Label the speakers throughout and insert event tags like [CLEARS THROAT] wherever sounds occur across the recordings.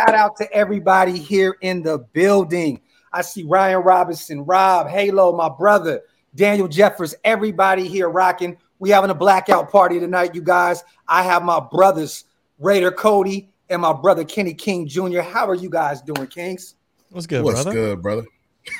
Speaker 1: Shout out to everybody here in the building. I see Ryan Robinson, Rob, Halo, my brother, Daniel Jeffers, everybody here rocking. We having a blackout party tonight, you guys. I have my brothers, Raider Cody and my brother Kenny King Jr. How are you guys doing, Kings?
Speaker 2: What's good,
Speaker 3: What's
Speaker 2: brother?
Speaker 3: good, brother?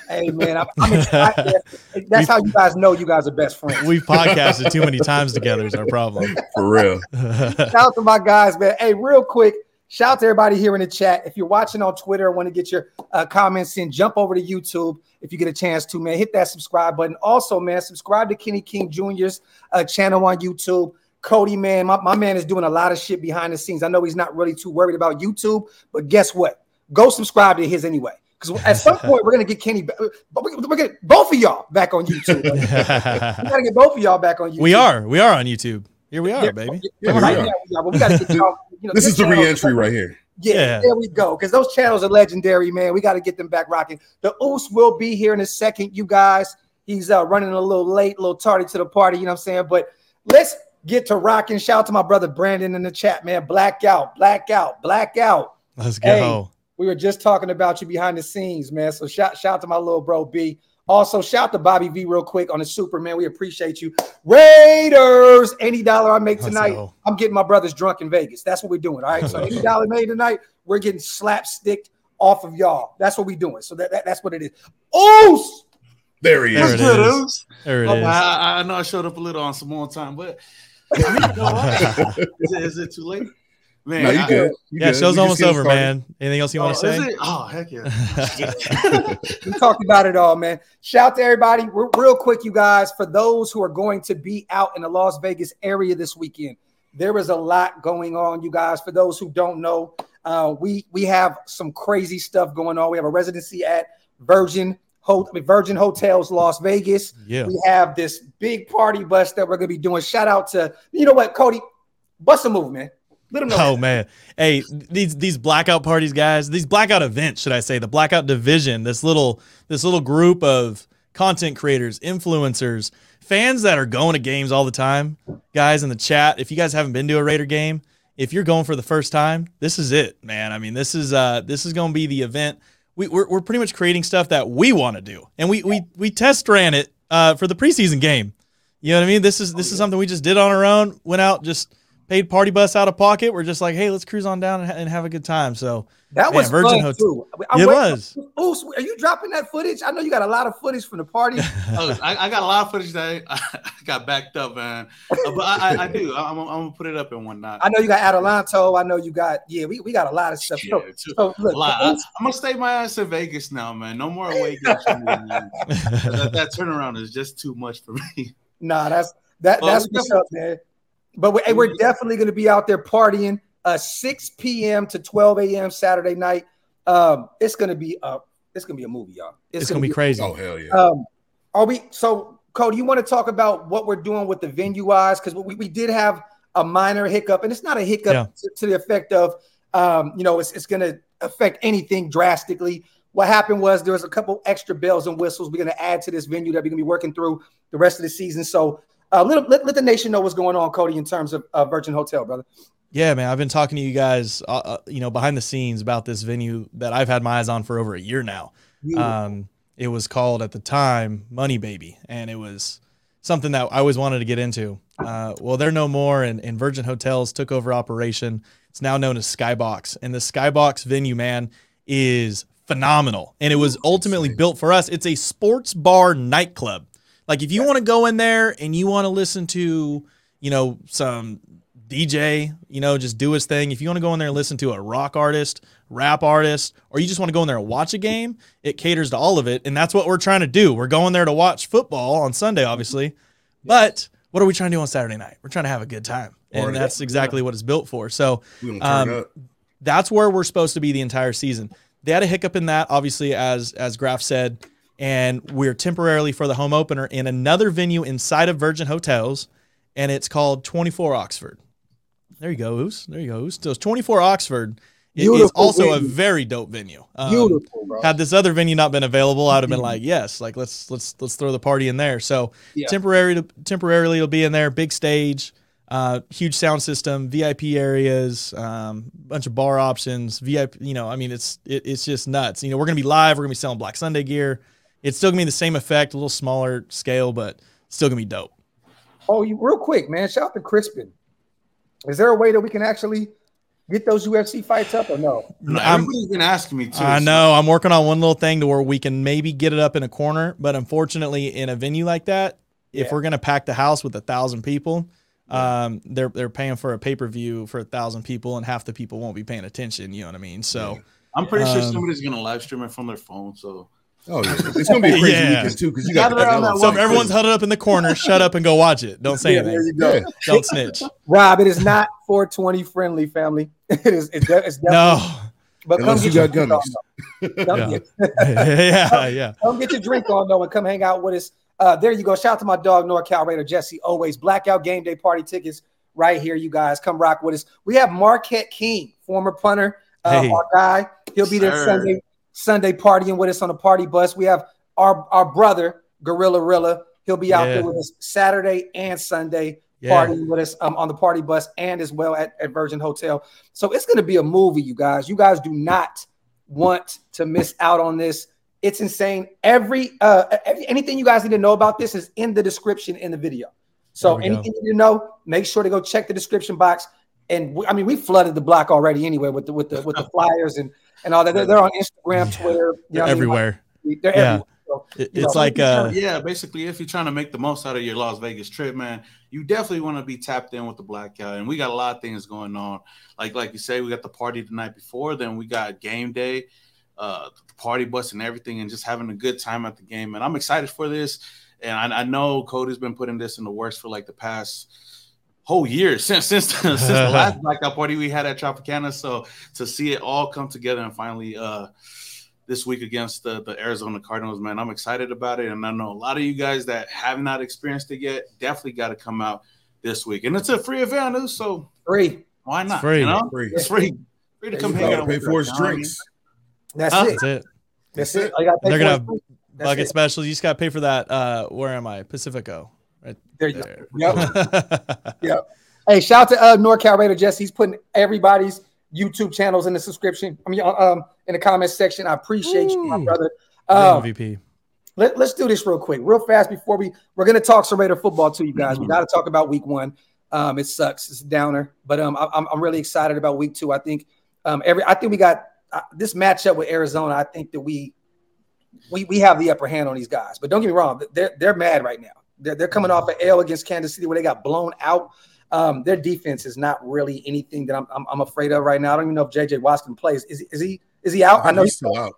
Speaker 1: Hey man, I'm, I'm excited. [LAUGHS] That's how you guys know you guys are best friends.
Speaker 2: We've podcasted too many times together is our problem.
Speaker 3: For real. [LAUGHS]
Speaker 1: Shout out to my guys, man. Hey, real quick, shout out to everybody here in the chat. If you're watching on Twitter and want to get your uh, comments in, jump over to YouTube if you get a chance to, man. Hit that subscribe button. Also, man, subscribe to Kenny King Jr.'s uh, channel on YouTube. Cody, man, my, my man is doing a lot of shit behind the scenes. I know he's not really too worried about YouTube, but guess what? Go subscribe to his anyway. Because at some [LAUGHS] point we're gonna get Kenny, we're gonna get both of y'all back on YouTube. [LAUGHS] we gotta get both of y'all back on YouTube.
Speaker 2: we are. We are on YouTube. Here we are,
Speaker 1: Yeah,
Speaker 2: baby.
Speaker 1: yeah, right
Speaker 3: we
Speaker 1: now we are, but we gotta get y'all. You know,
Speaker 3: This is the reentry right here.
Speaker 1: Yeah,
Speaker 2: Yeah.
Speaker 1: there we go. Because those channels are legendary, man. We got to get them back rocking. The Oos will be here in a second, you guys. He's uh, running a little late, a little tardy to the party, you know what I'm saying? But let's get to rocking. Shout out to my brother Brandon in the chat, man. Blackout, blackout, blackout.
Speaker 2: Let's
Speaker 1: Hey.
Speaker 2: go.
Speaker 1: We were just talking about you behind the scenes, man. So shout, shout out to my little bro B. Also, shout out to Bobby V real quick on the Superman. We appreciate you. Raiders, any dollar I make tonight,
Speaker 2: go.
Speaker 1: I'm getting my brothers drunk in Vegas. That's what we're doing. All right. So any [LAUGHS] dollar made tonight, we're getting slapsticked off of y'all. That's what we're doing. So that, that- that's what it is. Oos!
Speaker 3: There he
Speaker 2: There
Speaker 3: is.
Speaker 2: it
Speaker 4: Good,
Speaker 2: is. There it
Speaker 4: Oh,
Speaker 2: is.
Speaker 4: I, I know I showed up a little on some more time, but [LAUGHS] I mean, go on. is, it, is it too late? Man,
Speaker 3: No, you
Speaker 4: I-
Speaker 3: good. You
Speaker 2: Yeah,
Speaker 3: good.
Speaker 2: show's
Speaker 3: We just
Speaker 2: almost over,
Speaker 3: started.
Speaker 2: man. Anything else you want
Speaker 4: oh,
Speaker 2: to say?
Speaker 4: it? Oh, heck yeah. [LAUGHS] [LAUGHS]
Speaker 1: We talked about it all, man. Shout out to everybody. Re- Real quick, you guys, for those who are going to be out in the Las Vegas area this weekend, there is a lot going on, you guys. For those who don't know, uh, we we have some crazy stuff going on. We have a residency at Virgin Ho- I mean, Virgin Hotels Las Vegas.
Speaker 2: yeah.
Speaker 1: We have this big party bus that we're gonna be doing. Shout out to you know what, Cody, bust a move, man. Let them know.
Speaker 2: Oh man. Hey, these these blackout parties, guys, these blackout events, should I say, the blackout division, this little this little group of content creators, influencers, fans that are going to games all the time. Guys in the chat, if you guys haven't been to a Raider game, if you're going for the first time, this is it, man. I mean, this is uh this is gonna be the event. We, we're, we're pretty much creating stuff that we want to do. And we we we test ran it uh for the preseason game. You know what I mean? This is this is something we just did on our own, went out, just paid party bus out of pocket. We're just like, hey, let's cruise on down and, ha- and have a good time. So
Speaker 1: That
Speaker 2: Man,
Speaker 1: was
Speaker 2: Virgin
Speaker 1: fun
Speaker 2: Hotel-
Speaker 1: too. I'm
Speaker 2: it
Speaker 1: waiting-
Speaker 2: was.
Speaker 1: Oos, are you dropping that footage? I know you got a lot of footage from the party. [LAUGHS]
Speaker 4: Oh, I, I got a lot of footage that I, [LAUGHS] I got backed up, man. Uh, but I, I, I do. I'm, I'm gonna put it up in one night.
Speaker 1: I know you got Adelanto. I know you got yeah. We, we got a lot of stuff.
Speaker 4: Yeah,
Speaker 1: So,
Speaker 4: too.
Speaker 1: so
Speaker 4: A
Speaker 1: look,
Speaker 4: lot. I, am gonna stay my ass in Vegas now, man. No more away games for me, man. that, that turnaround is just too much for me.
Speaker 1: nah, that's that
Speaker 4: Well,
Speaker 1: that's what's up, man. But we, hey, we're definitely going to be out there partying. Uh, 6 p.m. to 12 a.m. Saturday night. Um, it's gonna be a it's gonna be a movie, y'all.
Speaker 2: it's, gonna, be crazy.
Speaker 3: Oh hell yeah.
Speaker 1: Um, are we so Cody? You want to talk about what we're doing with the venue wise? Because we, we did have a minor hiccup, and it's not a hiccup
Speaker 2: Yeah.
Speaker 1: to, to the effect of um, you know, it's, it's gonna affect anything drastically. What happened was there was a couple extra bells and whistles we're gonna add to this venue that we're gonna be working through the rest of the season. So uh, let, let, let the nation know what's going on, Cody, in terms of uh, Virgin Hotel, brother.
Speaker 2: Yeah, man. I've been talking to you guys, uh, uh, you know, behind the scenes about this venue that I've had my eyes on for over a year now. Um, it was called at the time Money Baby, and it was something that I always wanted to get into. Uh, well, they're no more, and, and Virgin Hotels took over operation. It's now known as Skybox, and the Skybox venue, man, is phenomenal, and it was ultimately built for us. It's a sports bar nightclub. Like if you want to go in there and you want to listen to, you know, some DJ, you know, just do his thing. If you want to go in there and listen to a rock artist, rap artist, or you just want to go in there and watch a game, it caters to all of it. And that's what we're trying to do. We're going there to watch football on Sunday, obviously. But what are we trying to do on Saturday night? We're trying to have a good time. And that's exactly what it's built for. So
Speaker 3: We gonna turn
Speaker 2: um, that's where we're supposed to be the entire season. They had a hiccup in that, obviously, as as Graf said, and we're temporarily for the home opener in another venue inside of Virgin Hotels, and it's called 24 Oxford. There you go, Oos. There you go, Oos. So it's 24 Oxford. It is also a very dope venue. Um,
Speaker 1: Beautiful, bro.
Speaker 2: Had this other venue not been available, I'd have been like, yes, like let's let's let's throw the party in there. So
Speaker 1: Yeah.
Speaker 2: temporary temporarily it'll be in there, big stage. Uh, huge sound system, VIP areas, um, bunch of bar options, VIP. You know, I mean, it's it, it's just nuts. You know, we're gonna be live. We're gonna be selling Black Sunday gear. It's still gonna be the same effect, a little smaller scale, but still gonna be dope.
Speaker 1: Oh, you real quick, man. Shout out to Crispin. Is there a way that we can actually get those UFC fights up or no?
Speaker 4: no everybody's been asking me too.
Speaker 2: I know. I'm working on one little thing to where we can maybe get it up in a corner, but unfortunately, in a venue like that, yeah. if we're gonna pack the house with a thousand people, um, they're they're paying for a pay per view for a thousand people, and half the people won't be paying attention. You know what I mean? So
Speaker 4: I'm pretty sure um, somebody's gonna live stream it from their phone. So
Speaker 3: Oh, yeah. it's gonna be a crazy yeah. weekend too because you got
Speaker 2: the so if everyone's huddled up in the corner, shut up and go watch it. Don't say yeah, anything. Go. Don't snitch. [LAUGHS]
Speaker 1: Rob, it is not 420 friendly, family. [LAUGHS] It is. It's, it's definitely.
Speaker 2: No.
Speaker 1: But
Speaker 3: Unless
Speaker 1: come
Speaker 3: you got gummies.
Speaker 2: yeah. yeah, [LAUGHS] yeah.
Speaker 1: Come get your drink on though and come hang out with us. Uh, there you go. Shout out to my dog NorCal Raider Jesse. Always blackout game day party tickets right here. You guys come rock with us. We have Marquette King, former punter, uh, hey. our guy. He'll be there Sir. Sunday Sunday partying with us on the party bus. We have our, our brother, Gorilla Rilla. He'll be out yeah. there with us Saturday and Sunday yeah. partying with us um, on the party bus and as well at, at Virgin Hotel. So it's going to be a movie, you guys. You guys do not want to miss out on this. It's insane. Every, uh, every anything you guys need to know about this is in the description in the video. So anything go. you know, make sure to go check the description box. And we, I mean, we flooded the block already anyway with the with the with the flyers and and all that. They're, they're on Instagram, Twitter,
Speaker 2: they're everywhere.
Speaker 1: I mean? They're yeah. everywhere.
Speaker 2: So, it's know, like uh,
Speaker 4: yeah, basically, if you're trying to make the most out of your Las Vegas trip, man, you definitely want to be tapped in with the blackout. And we got a lot of things going on. Like like you say, we got the party the night before, then we got game day, uh, the party bus and everything, and just having a good time at the game. And I'm excited for this. And I, I know Cody's been putting this in the works for like the past whole year since since [LAUGHS] since the [LAUGHS] last blackout party we had at Tropicana. So to see it all come together and finally uh this week against the, the Arizona Cardinals, man, I'm excited about it. And I know a lot of you guys that have not experienced it yet definitely got to come out this week. And it's a free event, so
Speaker 1: free.
Speaker 4: Why not?
Speaker 2: It's free.
Speaker 4: You know?
Speaker 3: free.
Speaker 4: It's free. Free to come hang out.
Speaker 3: Pay for his drinks.
Speaker 1: That's, huh? it.
Speaker 2: That's it.
Speaker 1: That's it. I got.
Speaker 2: They're gonna have bucket specials. You just got to pay for that. Uh, where am I? Pacifico. Right
Speaker 1: there. You go. Yep. [LAUGHS] yep. Hey, shout out to uh, NorCal Raider Jesse. He's putting everybody's YouTube channels in the subscription. I mean, uh, um, in the comment section. I appreciate Ooh. you, my brother.
Speaker 2: Um, MVP.
Speaker 1: Let, us do this real quick, real fast before we we're gonna talk some Raider football to you guys. Mm-hmm. We got to talk about Week One. Um, it sucks. It's a downer, but um, I, am I'm really excited about Week Two. I think um, every I think we got uh, this matchup with Arizona. I think that we we we have the upper hand on these guys. But don't get me wrong, they're they're mad right now. They're, they're coming off an L against Kansas City where they got blown out. Um, their defense is not really anything that I'm, I'm, I'm afraid of right now. I don't even know if JJ Watson plays. Is, is he is he out?
Speaker 3: I know he's still out.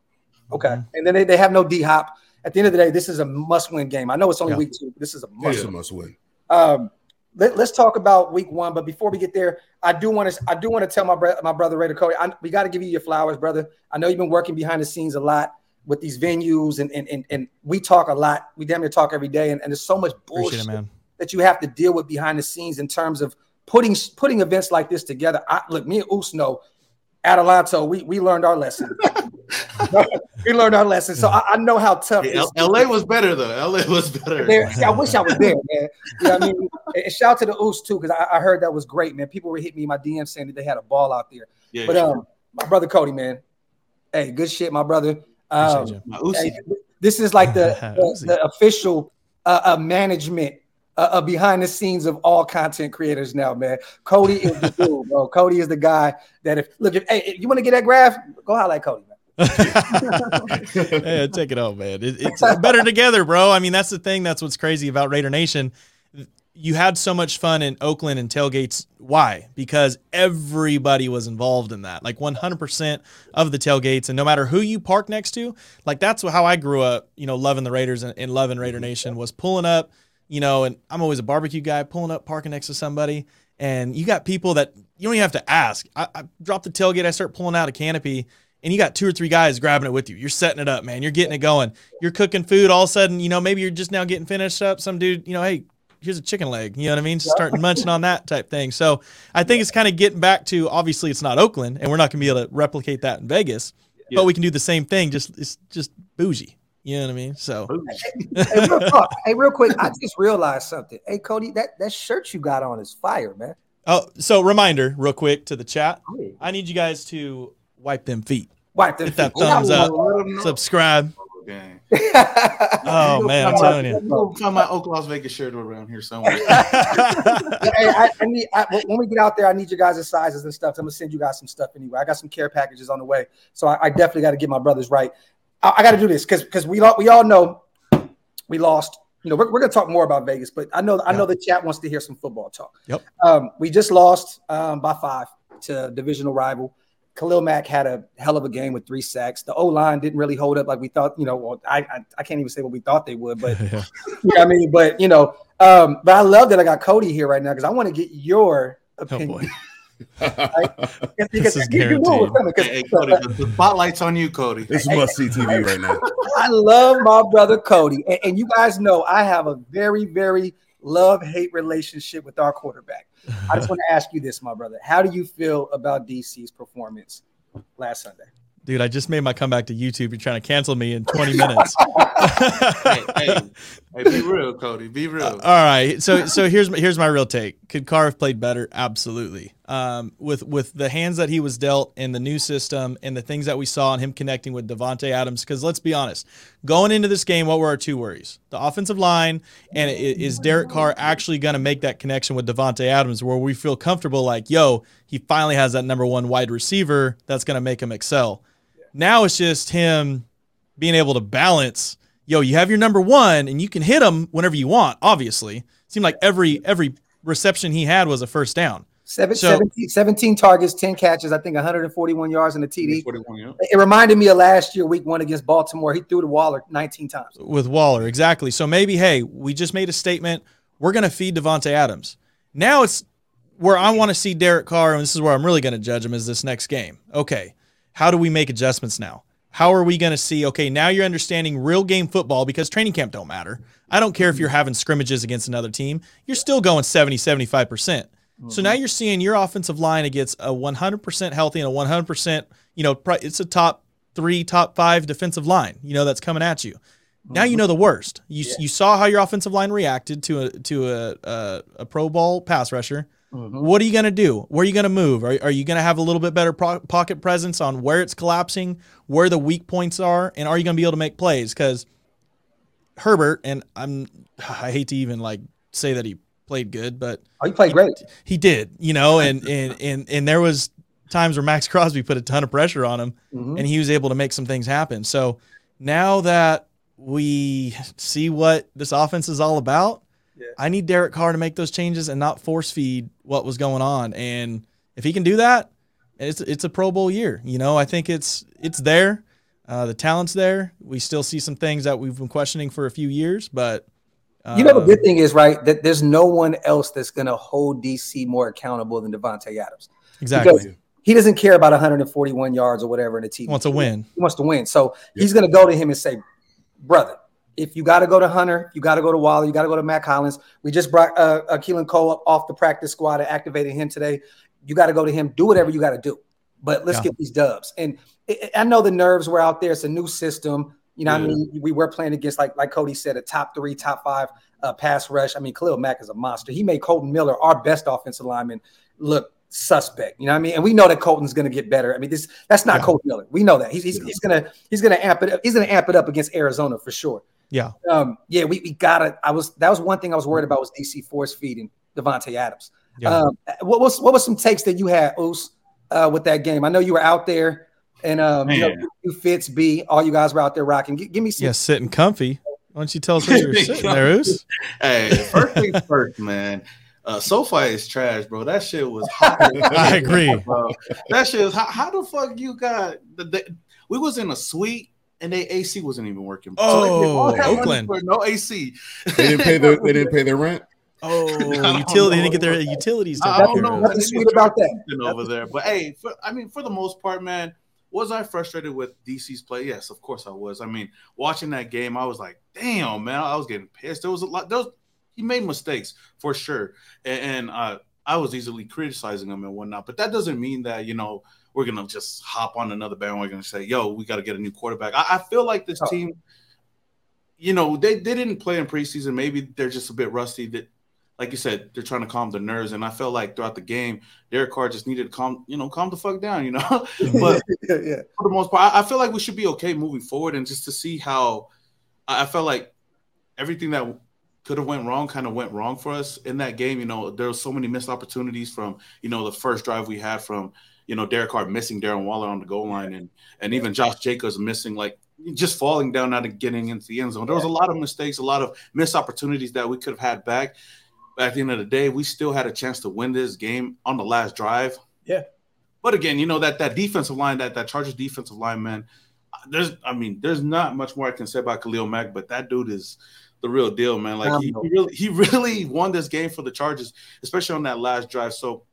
Speaker 1: Okay, mm-hmm. and then they, they have no D Hop. At the end of the day, this is a must win game. I know it's only yeah. week two. this is a must.
Speaker 3: It's a must win.
Speaker 1: Um, let, us talk about week one. But before we get there, I do want to I do want to tell my brother my brother Raider Cody. I, we got to give you your flowers, brother. I know you've been working behind the scenes a lot with these venues and and and, and we talk a lot. We damn near talk every day, and, and there's so much bullshit it, that you have to deal with behind the scenes in terms of putting putting events like this together. I, look, me and Us know Adelanto, we we learned our lesson. [LAUGHS] we learned our lesson, so I, I know how tough.
Speaker 4: Yeah, LA was better though. LA was better.
Speaker 1: There, see, I wish I was there, man. You know I mean? And shout out to the Us too, because I, I, heard that was great, man. People were hitting me in my DM saying that they had a ball out there. Yeah, but um, my brother Cody, man, hey, good shit, my brother. Um, hey, this is like the [LAUGHS] the, the official uh, uh, management uh, uh, behind the scenes of all content creators now, man. Cody is the [LAUGHS] dude, bro. Cody is the guy that if look if hey, if you want to get that graph, go highlight Cody. Man. [LAUGHS]
Speaker 2: yeah, take it out, man. It, it's better together, bro. I mean, that's the thing. That's what's crazy about Raider Nation. You had so much fun in Oakland and tailgates. Why? Because everybody was involved in that. Like 100% of the tailgates, and no matter who you park next to, like that's how I grew up. You know, loving the Raiders and, and loving Raider mm-hmm. Nation was pulling up you know, and I'm always a barbecue guy, pulling up, parking next to somebody, and you got people that you don't even have to ask. I, I drop the tailgate, I start pulling out a canopy, and you got two or three guys grabbing it with you. You're setting it up, man. You're getting it going. You're cooking food. All of a sudden, you know, maybe you're just now getting finished up. Some dude, you know, hey, here's a chicken leg. You know what I mean? Just starting munching on that type thing. So I think it's kind of getting back to obviously it's not Oakland, and we're not gonna be able to replicate that in Vegas, yeah. but we can do the same thing. Just it's just bougie. You know what I mean? So,
Speaker 1: hey, hey, real talk. hey, real quick, I just realized something. Hey, Cody, that that shirt you got on is fire, man.
Speaker 2: Oh, so reminder, real quick to the chat. Oh, I need you guys to wipe them feet.
Speaker 1: Wipe them
Speaker 2: Hit that thumbs up.
Speaker 4: Oh,
Speaker 2: Subscribe.
Speaker 4: Gang. [LAUGHS]
Speaker 2: Oh man, I'm telling you.
Speaker 4: We'll find my Oak Las Vegas shirt around here somewhere. [LAUGHS]
Speaker 1: hey, I, I need I, when we get out there, I need your guys' sizes and stuff. I'm gonna send you guys some stuff anyway. I got some care packages on the way, so I, I definitely got to get my brothers right. I, I got to do this because because we all we all know we lost. You know, we're, we're gonna talk more about Vegas, but I know I know the chat wants to hear some football talk.
Speaker 2: Yep.
Speaker 1: Um, we just lost um, by five to divisional rival. Khalil Mack had a hell of a game with three sacks. The O line didn't really hold up like we thought. You know, well, I, I I can't even say what we thought they would, but [LAUGHS]
Speaker 2: Yeah. [LAUGHS]
Speaker 1: yeah, I mean, but you know, um, but I love that I got Cody here right now because I want to get your
Speaker 2: Oh
Speaker 1: opinion. [LAUGHS] Because
Speaker 2: This is
Speaker 1: you- you know what's coming, 'cause-
Speaker 4: hey, hey, Cody, the, the spotlight's on you, Cody.
Speaker 3: This must see TV right now.
Speaker 1: I love my brother Cody, and, and you guys know I have a very, very love hate relationship with our quarterback. I just want to ask you this, my brother: How do you feel about DC's performance last Sunday?
Speaker 2: Dude, I just made my comeback to YouTube. You're trying to cancel me in 20 minutes.
Speaker 4: hey, hey, hey, be real, Cody. Be real.
Speaker 2: Uh, all right. So so here's my, here's my real take. Could Carr have played better? Absolutely. Um, with with the hands that he was dealt in the new system and the things that we saw in him connecting with Davante Adams. Because let's be honest, going into this game, what were our two worries? The offensive line and is Derek Carr actually going to make that connection with Davante Adams, where we feel comfortable? Like, yo, he finally has that number one wide receiver that's going to make him excel. Now it's just him being able to balance. Yo, you have your number one, and you can hit him whenever you want. Obviously, seemed like every every reception he had was a first down.
Speaker 1: Seven,
Speaker 2: So-
Speaker 1: 17, 17 targets, 10 catches, I think 141 yards in the TD.
Speaker 4: yeah.
Speaker 1: It reminded me of last year, week one against Baltimore. He threw to Waller 19 times.
Speaker 2: with Waller. Exactly. So maybe, hey, we just made a statement. We're going to feed Davante Adams. Now it's where I want to see Derek Carr, and this is where I'm really going to judge him is this next game. Okay, how do we make adjustments now? How are we going to see? Okay, now you're understanding real game football because training camp don't matter. I don't care if you're having scrimmages against another team. You're still going 70, 75%. So now you're seeing your offensive line against a 100% healthy and a 100%, you know, it's a top three, top five defensive line, you know, that's coming at you. Now you mm-hmm. know the worst. You you saw how your offensive line reacted to a to a a, a Pro Bowl pass rusher. Mm-hmm. What are you going to do? Where are you going to move? Are, are you going to have a little bit better pro- pocket presence on where it's collapsing, where the weak points are, and are you going to be able to make plays? Because Herbert and I'm [SIGHS] I hate to even like say that he played good, but
Speaker 1: Oh, he played great.
Speaker 2: he did, you know, and [LAUGHS] and and and there was times where Maxx [LAUGHS] Crosby put a ton of pressure on him,
Speaker 1: Mhm.
Speaker 2: and he was able to make some things happen. So now that we see what this offense is all about,
Speaker 1: Yeah.
Speaker 2: I need Derek Carr to make those changes and not force feed what was going on. And if he can do that, it's it's a Pro Bowl year. You know, I think it's it's there. Uh, the talent's there. We still see some things that we've been questioning for a few years, but
Speaker 1: You know, the good thing is, right, that there's no one else that's going to hold DC more accountable than Davante Adams.
Speaker 2: exactly
Speaker 1: Because he doesn't care about 141 yards or whatever in the TV.
Speaker 2: wants a win.
Speaker 1: He wants to win. So he's going to go to him and say, brother, if you got to go to Hunter, you got to go to Waller, you got to go to Mack Hollins. We just brought uh, uh, Keelan Cole up off the practice squad and activated him today. You got to go to him. Do whatever you got to do. But let's
Speaker 2: Yeah.
Speaker 1: get these dubs. And I- I know the nerves were out there. It's a new system. You know, what I mean, we were playing against like like Cody said, a top three, top five uh, pass rush. I mean, Khalil Mack is a monster. He made Kolton Miller, our best offensive lineman, look suspect. You know what I mean? And we know that Kolton's going to get better. I mean, this that's not
Speaker 2: Yeah.
Speaker 1: Kolton Miller. We know that he's he's, he's gonna he's gonna amp it up. He's gonna amp it up against Arizona for sure.
Speaker 2: Yeah.
Speaker 1: Um. Yeah. We, we gotta. I was that was one thing I was worried about was DC force feeding Davante Adams.
Speaker 2: Yeah.
Speaker 1: Um. What was what was some takes that you had, Oos, uh, with that game? I know you were out there. And um, you know,
Speaker 4: Man.
Speaker 1: you Fitz B, all you guys were out there rocking. Gi- give me some
Speaker 2: Yeah, sitting comfy. Why don't you tell us where [LAUGHS] you're sitting there, Oos?
Speaker 4: Hey, first things first, man. Uh, SoFi is trash, bro. That shit was hot. [LAUGHS]
Speaker 2: I agree. [LAUGHS]
Speaker 4: Bro. That shit was how, how the fuck you got the, the we was in a suite and they AC wasn't even working. they- they all
Speaker 2: Oh,
Speaker 4: had money
Speaker 2: Oakland.
Speaker 4: no AC.
Speaker 3: They didn't pay their they didn't pay their rent.
Speaker 2: Oh,
Speaker 4: don't
Speaker 2: utility. They didn't get their utilities.
Speaker 4: I don't know.
Speaker 1: Nothing sweet about that.
Speaker 4: Over there. But hey, for, I mean, for the most part, man, was I frustrated with DC's play? Yes, of course I was. I mean, watching that game, I was like, damn, man, I was getting pissed. There was a lot. There was, he made mistakes for sure, and, and uh, I was easily criticizing him and whatnot. But that doesn't mean that you know we're gonna just hop on another bandwagon and say, "Yo, we got to get a new quarterback." I, I feel like this
Speaker 1: Oh.
Speaker 4: team you know, they, they didn't play in preseason. Maybe they're just a bit rusty. That, like you said, they're trying to calm the nerves. And I felt like throughout the game, Derek Carr just needed to calm, you know, calm the fuck down, you know. [LAUGHS] [LAUGHS] but [LAUGHS]
Speaker 1: yeah, yeah.
Speaker 4: for the most part, I, feel like we should be okay moving forward, and just to see how I, felt like everything that could have went wrong kind of went wrong for us in that game. You know, there were so many missed opportunities from you know the first drive we had from you know Derek Carr missing Darren Waller on the goal line, and and even Josh Jacobs missing like just falling down out and getting into the end zone. There was a lot of mistakes, a lot of missed opportunities that we could have had back. At the end of the day, we still had a chance to win this game on the last drive.
Speaker 1: Yeah.
Speaker 4: But again, you know that that defensive line, that that Chargers defensive line, man. There's, I mean, there's not much more I can say about Khalil Mack, but that dude is the real deal, man. Like he, he really, he really won this game for the Chargers, especially on that last drive. So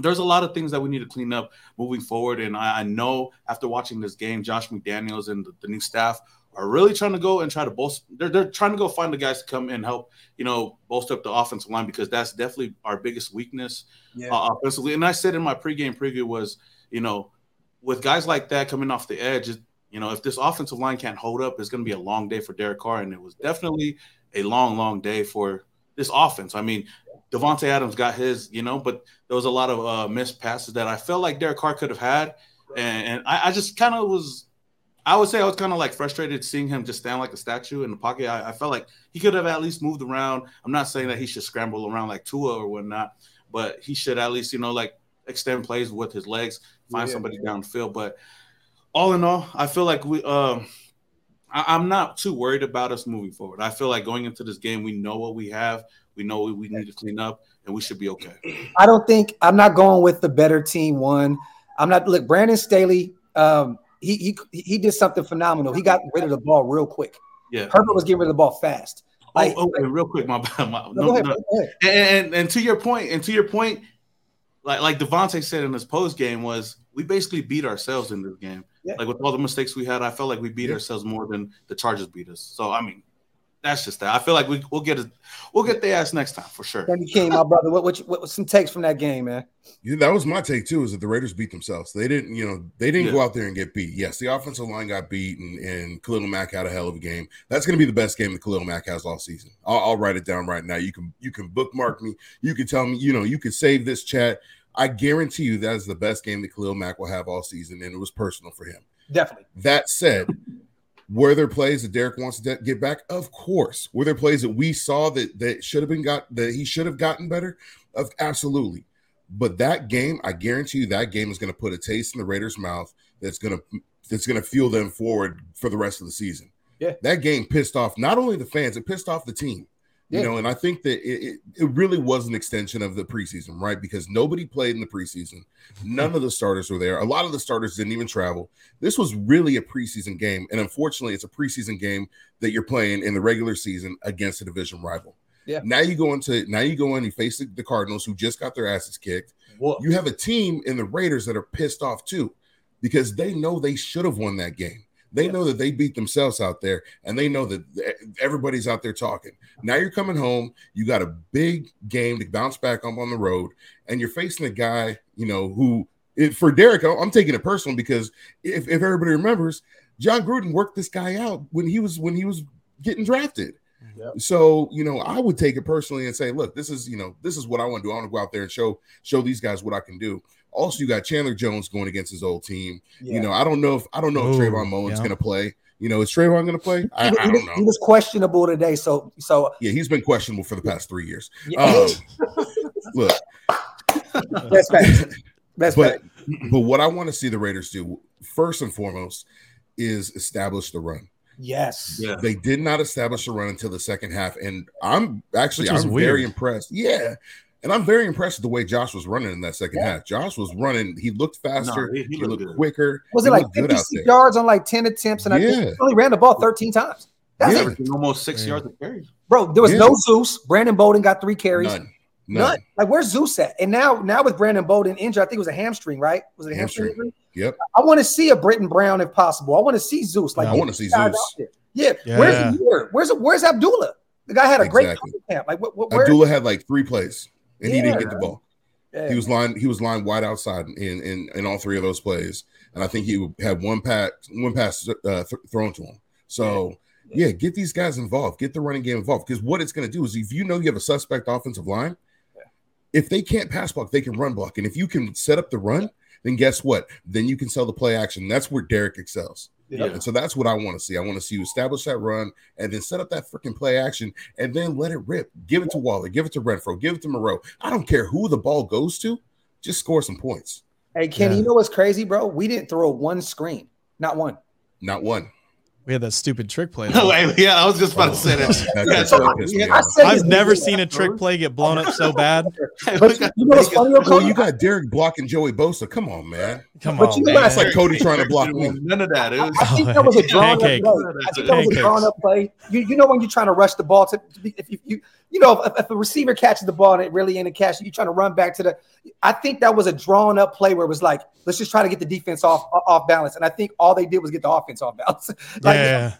Speaker 4: there's a lot of things that we need to clean up moving forward. And I, I know after watching this game, Josh McDaniels and the, the, new staff are really trying to go and try to bolster. They're, they're trying to go find the guys to come and help, you know, bolster up the offensive line because that's definitely our biggest weakness
Speaker 1: Yeah.
Speaker 4: uh, offensively. And I said in my pregame preview was, you know, with guys like that coming off the edge, you know, if this offensive line can't hold up, it's going to be a long day for Derek Carr. And it was definitely a long, long day for this offense. I mean, Davante Adams got his, you know, but there was a lot of uh, missed passes that I felt like Derek Carr could have had. And, and I, I just kind of was, I would say I was kind of like frustrated seeing him just stand like a statue in the pocket. I, I felt like he could have at least moved around. I'm not saying that he should scramble around like Tua or whatnot, but he should at least, you know, like extend plays with his legs, find
Speaker 1: Yeah.
Speaker 4: somebody downfield. But all in all, I feel like we, um, I, I'm not too worried about us moving forward. I feel like going into this game, we know what we have, we know what we need to clean up, and we should be okay.
Speaker 1: I don't think I'm not going with the better team one. I'm not look Brandon Staley. Um, he he he did something phenomenal. He got rid of the ball real quick.
Speaker 4: Yeah.
Speaker 1: Herbert was getting rid of the ball fast. Oh, like,
Speaker 4: oh, oh, and real quick, my [LAUGHS] bad. My,
Speaker 1: no,
Speaker 4: no,
Speaker 1: ahead,
Speaker 4: no. And, and and to your point, and to your point, like like Davante said in his post game was we basically beat ourselves in this game.
Speaker 1: Yeah.
Speaker 4: Like with all the mistakes we had, I felt like we beat
Speaker 1: Yeah.
Speaker 4: ourselves more than the Chargers beat us. So I mean, that's just that. I feel like we we'll get it, we'll get the ass next time for sure.
Speaker 1: Randy King, my brother. What what, what what's some takes from that game, man?
Speaker 3: Yeah, that was my take too. Is that the Raiders beat themselves? They didn't, you know, they didn't
Speaker 4: Yeah.
Speaker 3: go out there and get beat. Yes, the offensive line got beat, and, and Khalil Mack had a hell of a game. That's going to be the best game that Khalil Mack has all season. I'll, I'll write it down right now. You can you can bookmark me. You can tell me, you know, you can save this chat. I guarantee you that is the best game that Khalil Mack will have all season, and it was personal for him.
Speaker 1: Definitely.
Speaker 3: That said, were there plays that Derek wants to get back? Of course. Were there plays that we saw that that should have been got that he should have gotten better? Of absolutely. But that game, I guarantee you, that game is going to put a taste in the Raiders' mouth. That's going to that's going to fuel them forward for the rest of the season.
Speaker 1: Yeah.
Speaker 3: that game pissed off not only the fans, it pissed off the team. You
Speaker 1: Yeah.
Speaker 3: know, and I think that it, it, really was an extension of the preseason, right? Because nobody played in the preseason. None of the starters were there. A lot of the starters didn't even travel. This was really a preseason game. And unfortunately, it's a preseason game that you're playing in the regular season against a division rival.
Speaker 1: Yeah.
Speaker 3: Now you go into now you go in, you face the, the Cardinals who just got their asses kicked.
Speaker 1: Whoa.
Speaker 3: You have a team in the Raiders that are pissed off too, because they know they should have won that game. They know that they beat themselves out there, and they know that everybody's out there talking. Now you're coming home. You got a big game to bounce back up on the road, and you're facing a guy, you know, who if, for Derek, I'm taking it personal because if, if everybody remembers, Jon Gruden worked this guy out when he was when he was getting drafted.
Speaker 1: Yep.
Speaker 3: So you know, I would take it personally and say, look, this is you know, this is what I want to do. I want to go out there and show show these guys what I can do. Also, you got Chandler Jones going against his old team.
Speaker 1: Yeah.
Speaker 3: You know, I don't know if I don't know if
Speaker 2: Ooh,
Speaker 3: Trayvon Mullen's
Speaker 2: yeah.
Speaker 3: going to play. You know, is Trayvon going to play? I,
Speaker 1: he,
Speaker 3: I don't
Speaker 1: was,
Speaker 3: know.
Speaker 1: he was questionable today. So so
Speaker 3: Yeah, he's been questionable for the past three years.
Speaker 1: yeah,
Speaker 3: Um, [LAUGHS] look,
Speaker 1: that's facts. That's
Speaker 3: but
Speaker 1: facts.
Speaker 3: but what I want to see the Raiders do first and foremost is establish the run.
Speaker 1: Yes.
Speaker 4: Yeah.
Speaker 3: They did not establish the run until the second half, and I'm actually I'm very impressed. Yeah, and I'm very impressed with the way Josh was running in that second
Speaker 1: Yeah.
Speaker 3: half. Josh was running; he looked faster,
Speaker 4: No, he-
Speaker 3: he,
Speaker 4: he looked
Speaker 3: looked
Speaker 4: good.
Speaker 3: quicker.
Speaker 1: Was
Speaker 3: he
Speaker 1: it like
Speaker 3: looked
Speaker 1: 56 yards on like 10 attempts? And I think he only ran the ball 13 times. That's
Speaker 3: Yeah.
Speaker 1: it.
Speaker 4: Almost six
Speaker 2: Yeah.
Speaker 4: yards of carry.
Speaker 1: Bro, there was
Speaker 3: Yeah.
Speaker 1: no Zeus. Brandon Bolden got three carries.
Speaker 3: None,
Speaker 1: None.
Speaker 3: none.
Speaker 1: Like, where's Zeus at? And now, now with Brandon Bolden injured, I think it was a hamstring, right? Was it a hamstring?
Speaker 3: Hamstring. Yep,
Speaker 1: I want to see a Brittain Brown if possible. I want to see Zeus. Like,
Speaker 2: Yeah,
Speaker 3: I want to see Zeus.
Speaker 1: Yeah.
Speaker 2: Yeah.
Speaker 1: Where's Where's where's Abdullah? The guy had a great camp. Like, what? what where,
Speaker 3: Abdullah had like three plays, and he didn't get the ball.
Speaker 1: Yeah.
Speaker 3: He was lying. He was lying wide outside in in, in all three of those plays, and I think he had one pass one pass uh, th- thrown to him. So Yeah, get these guys involved. Get the running game involved. Because what it's going to do is, if you know you have a suspect offensive line, if they can't pass block, they can run block. And if you can set up the run, then guess what? Then you can sell the play action. That's where Derek excels.
Speaker 4: Yeah.
Speaker 3: And so that's what I want to see. I want to see you establish that run and then set up that freaking play action and then let it rip. Give it to Waller, give it to Renfrow, give it to Moreau. I don't care who the ball goes to, just score some points.
Speaker 1: Hey, Kenny,
Speaker 2: Yeah.
Speaker 1: you know what's crazy, bro? We didn't throw one screen, not one.
Speaker 3: Not one.
Speaker 2: We had that stupid trick play. [LAUGHS]
Speaker 4: No, yeah, I was just about to say that.
Speaker 3: Oh, that-
Speaker 4: Yeah,
Speaker 3: that
Speaker 4: so
Speaker 3: still pissed me
Speaker 4: I
Speaker 3: off.
Speaker 1: said
Speaker 2: I've never seen a trick play get blown up so [LAUGHS] bad.
Speaker 1: But you, you know what's funny, though,
Speaker 3: Well, you got Derek blocking Joey Bosa. Come on, man.
Speaker 2: Come
Speaker 1: But
Speaker 2: on,
Speaker 1: you know
Speaker 2: man.
Speaker 1: that's
Speaker 3: That's like Cody trying to [LAUGHS] block me.
Speaker 4: None of that. It was
Speaker 1: I think that was a [LAUGHS] drawn up play. I think that was a drawn up play. You, you know when you're trying to rush the ball to if you, you you know if, if a receiver catches the ball and it really ain't a catch, you're trying to run back to the. I think that was a drawn up play where it was like let's just try to get the defense off off balance, and I think all they did was get the offense off balance. [LAUGHS] like,
Speaker 2: Yeah.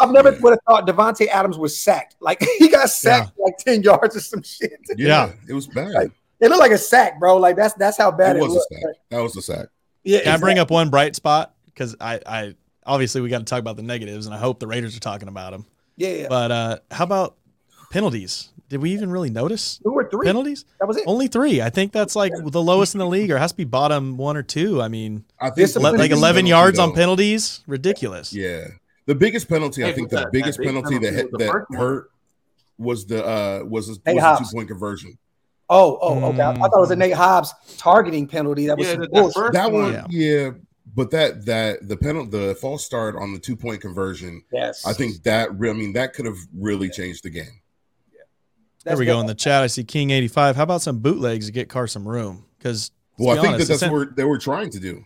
Speaker 1: I've never would have thought Davante Adams was sacked. Like he got sacked like ten yards or some shit.
Speaker 2: Yeah.
Speaker 3: it was bad.
Speaker 1: Like, It looked like a sack, bro. Like that's that's how bad
Speaker 3: it
Speaker 1: it,
Speaker 3: was a
Speaker 1: looked.
Speaker 3: sack. That was a sack.
Speaker 1: Yeah,
Speaker 2: Can I bring up one bright spot? Because I, I obviously we got to talk about the negatives, and I hope the Raiders are talking about them.
Speaker 1: Yeah, yeah.
Speaker 2: But uh, how about penalties? Did we even really notice
Speaker 1: Two or three.
Speaker 2: penalties?
Speaker 1: That was it.
Speaker 2: Only three. I think that's like the lowest in the league, or has to be bottom one or two. I mean,
Speaker 3: I think
Speaker 2: le- like 11
Speaker 3: penalty,
Speaker 2: yards on penalties, ridiculous.
Speaker 3: Yeah, the biggest penalty. I think the
Speaker 4: that-
Speaker 3: biggest
Speaker 4: that big
Speaker 3: penalty that
Speaker 4: penalty was
Speaker 3: that
Speaker 4: first one.
Speaker 3: hurt was the uh was a, was a
Speaker 1: Hobbs.
Speaker 3: two point conversion.
Speaker 1: Oh, oh, okay. I, I thought it was a
Speaker 2: Mm.
Speaker 1: Nate Hobbs targeting penalty. That was
Speaker 4: Yeah,
Speaker 1: some
Speaker 4: that- that first
Speaker 3: That one,
Speaker 4: one.
Speaker 2: Yeah.
Speaker 3: yeah. But that that the penalty, the false start on the two point conversion,
Speaker 1: Yes,
Speaker 3: I think that re- I mean that could have really changed the game. Yeah.
Speaker 2: There we go in the chat. I see King eighty five. How about some bootlegs to get Carr some room? Because
Speaker 3: Well, I think that that's
Speaker 2: what
Speaker 3: what they were trying to do.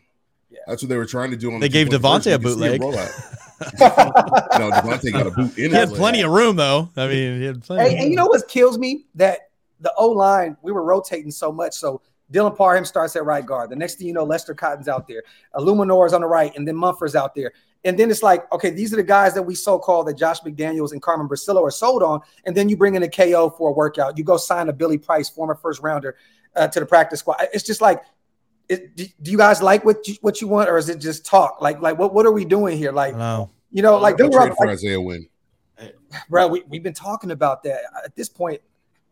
Speaker 1: Yeah.
Speaker 3: That's what they were trying to do. On
Speaker 2: They
Speaker 3: the
Speaker 2: gave
Speaker 3: two-point
Speaker 2: Davante a
Speaker 3: conversion. You could see
Speaker 2: bootleg.
Speaker 3: rollout. [LAUGHS] no, Davante got a boot in
Speaker 2: he had
Speaker 3: his
Speaker 2: plenty of room though. I mean, he had plenty.
Speaker 1: Hey,
Speaker 2: of
Speaker 1: and you know what kills me? That the O line, we were rotating so much. So Dylan Parham starts at right guard. The next thing you know, Lester Cotton's out there. Eluemunor is on the right, and then Munford's out there. And then it's like, okay, these are the guys that we so called that Josh McDaniels and Carmen Bricillo are sold on. And then you bring in a KO for a workout. You go sign a Billy Price, former first rounder, uh, to the practice squad. It's just like, it, do, do you guys like what you, what you want, or is it just talk? Like, like what what are we doing here? Like,
Speaker 2: I know.
Speaker 1: you know, like,
Speaker 3: I'll
Speaker 1: they were up-
Speaker 3: for
Speaker 1: like
Speaker 3: Isaiah Wynn.
Speaker 1: bro, we, we've been talking about that. At this point,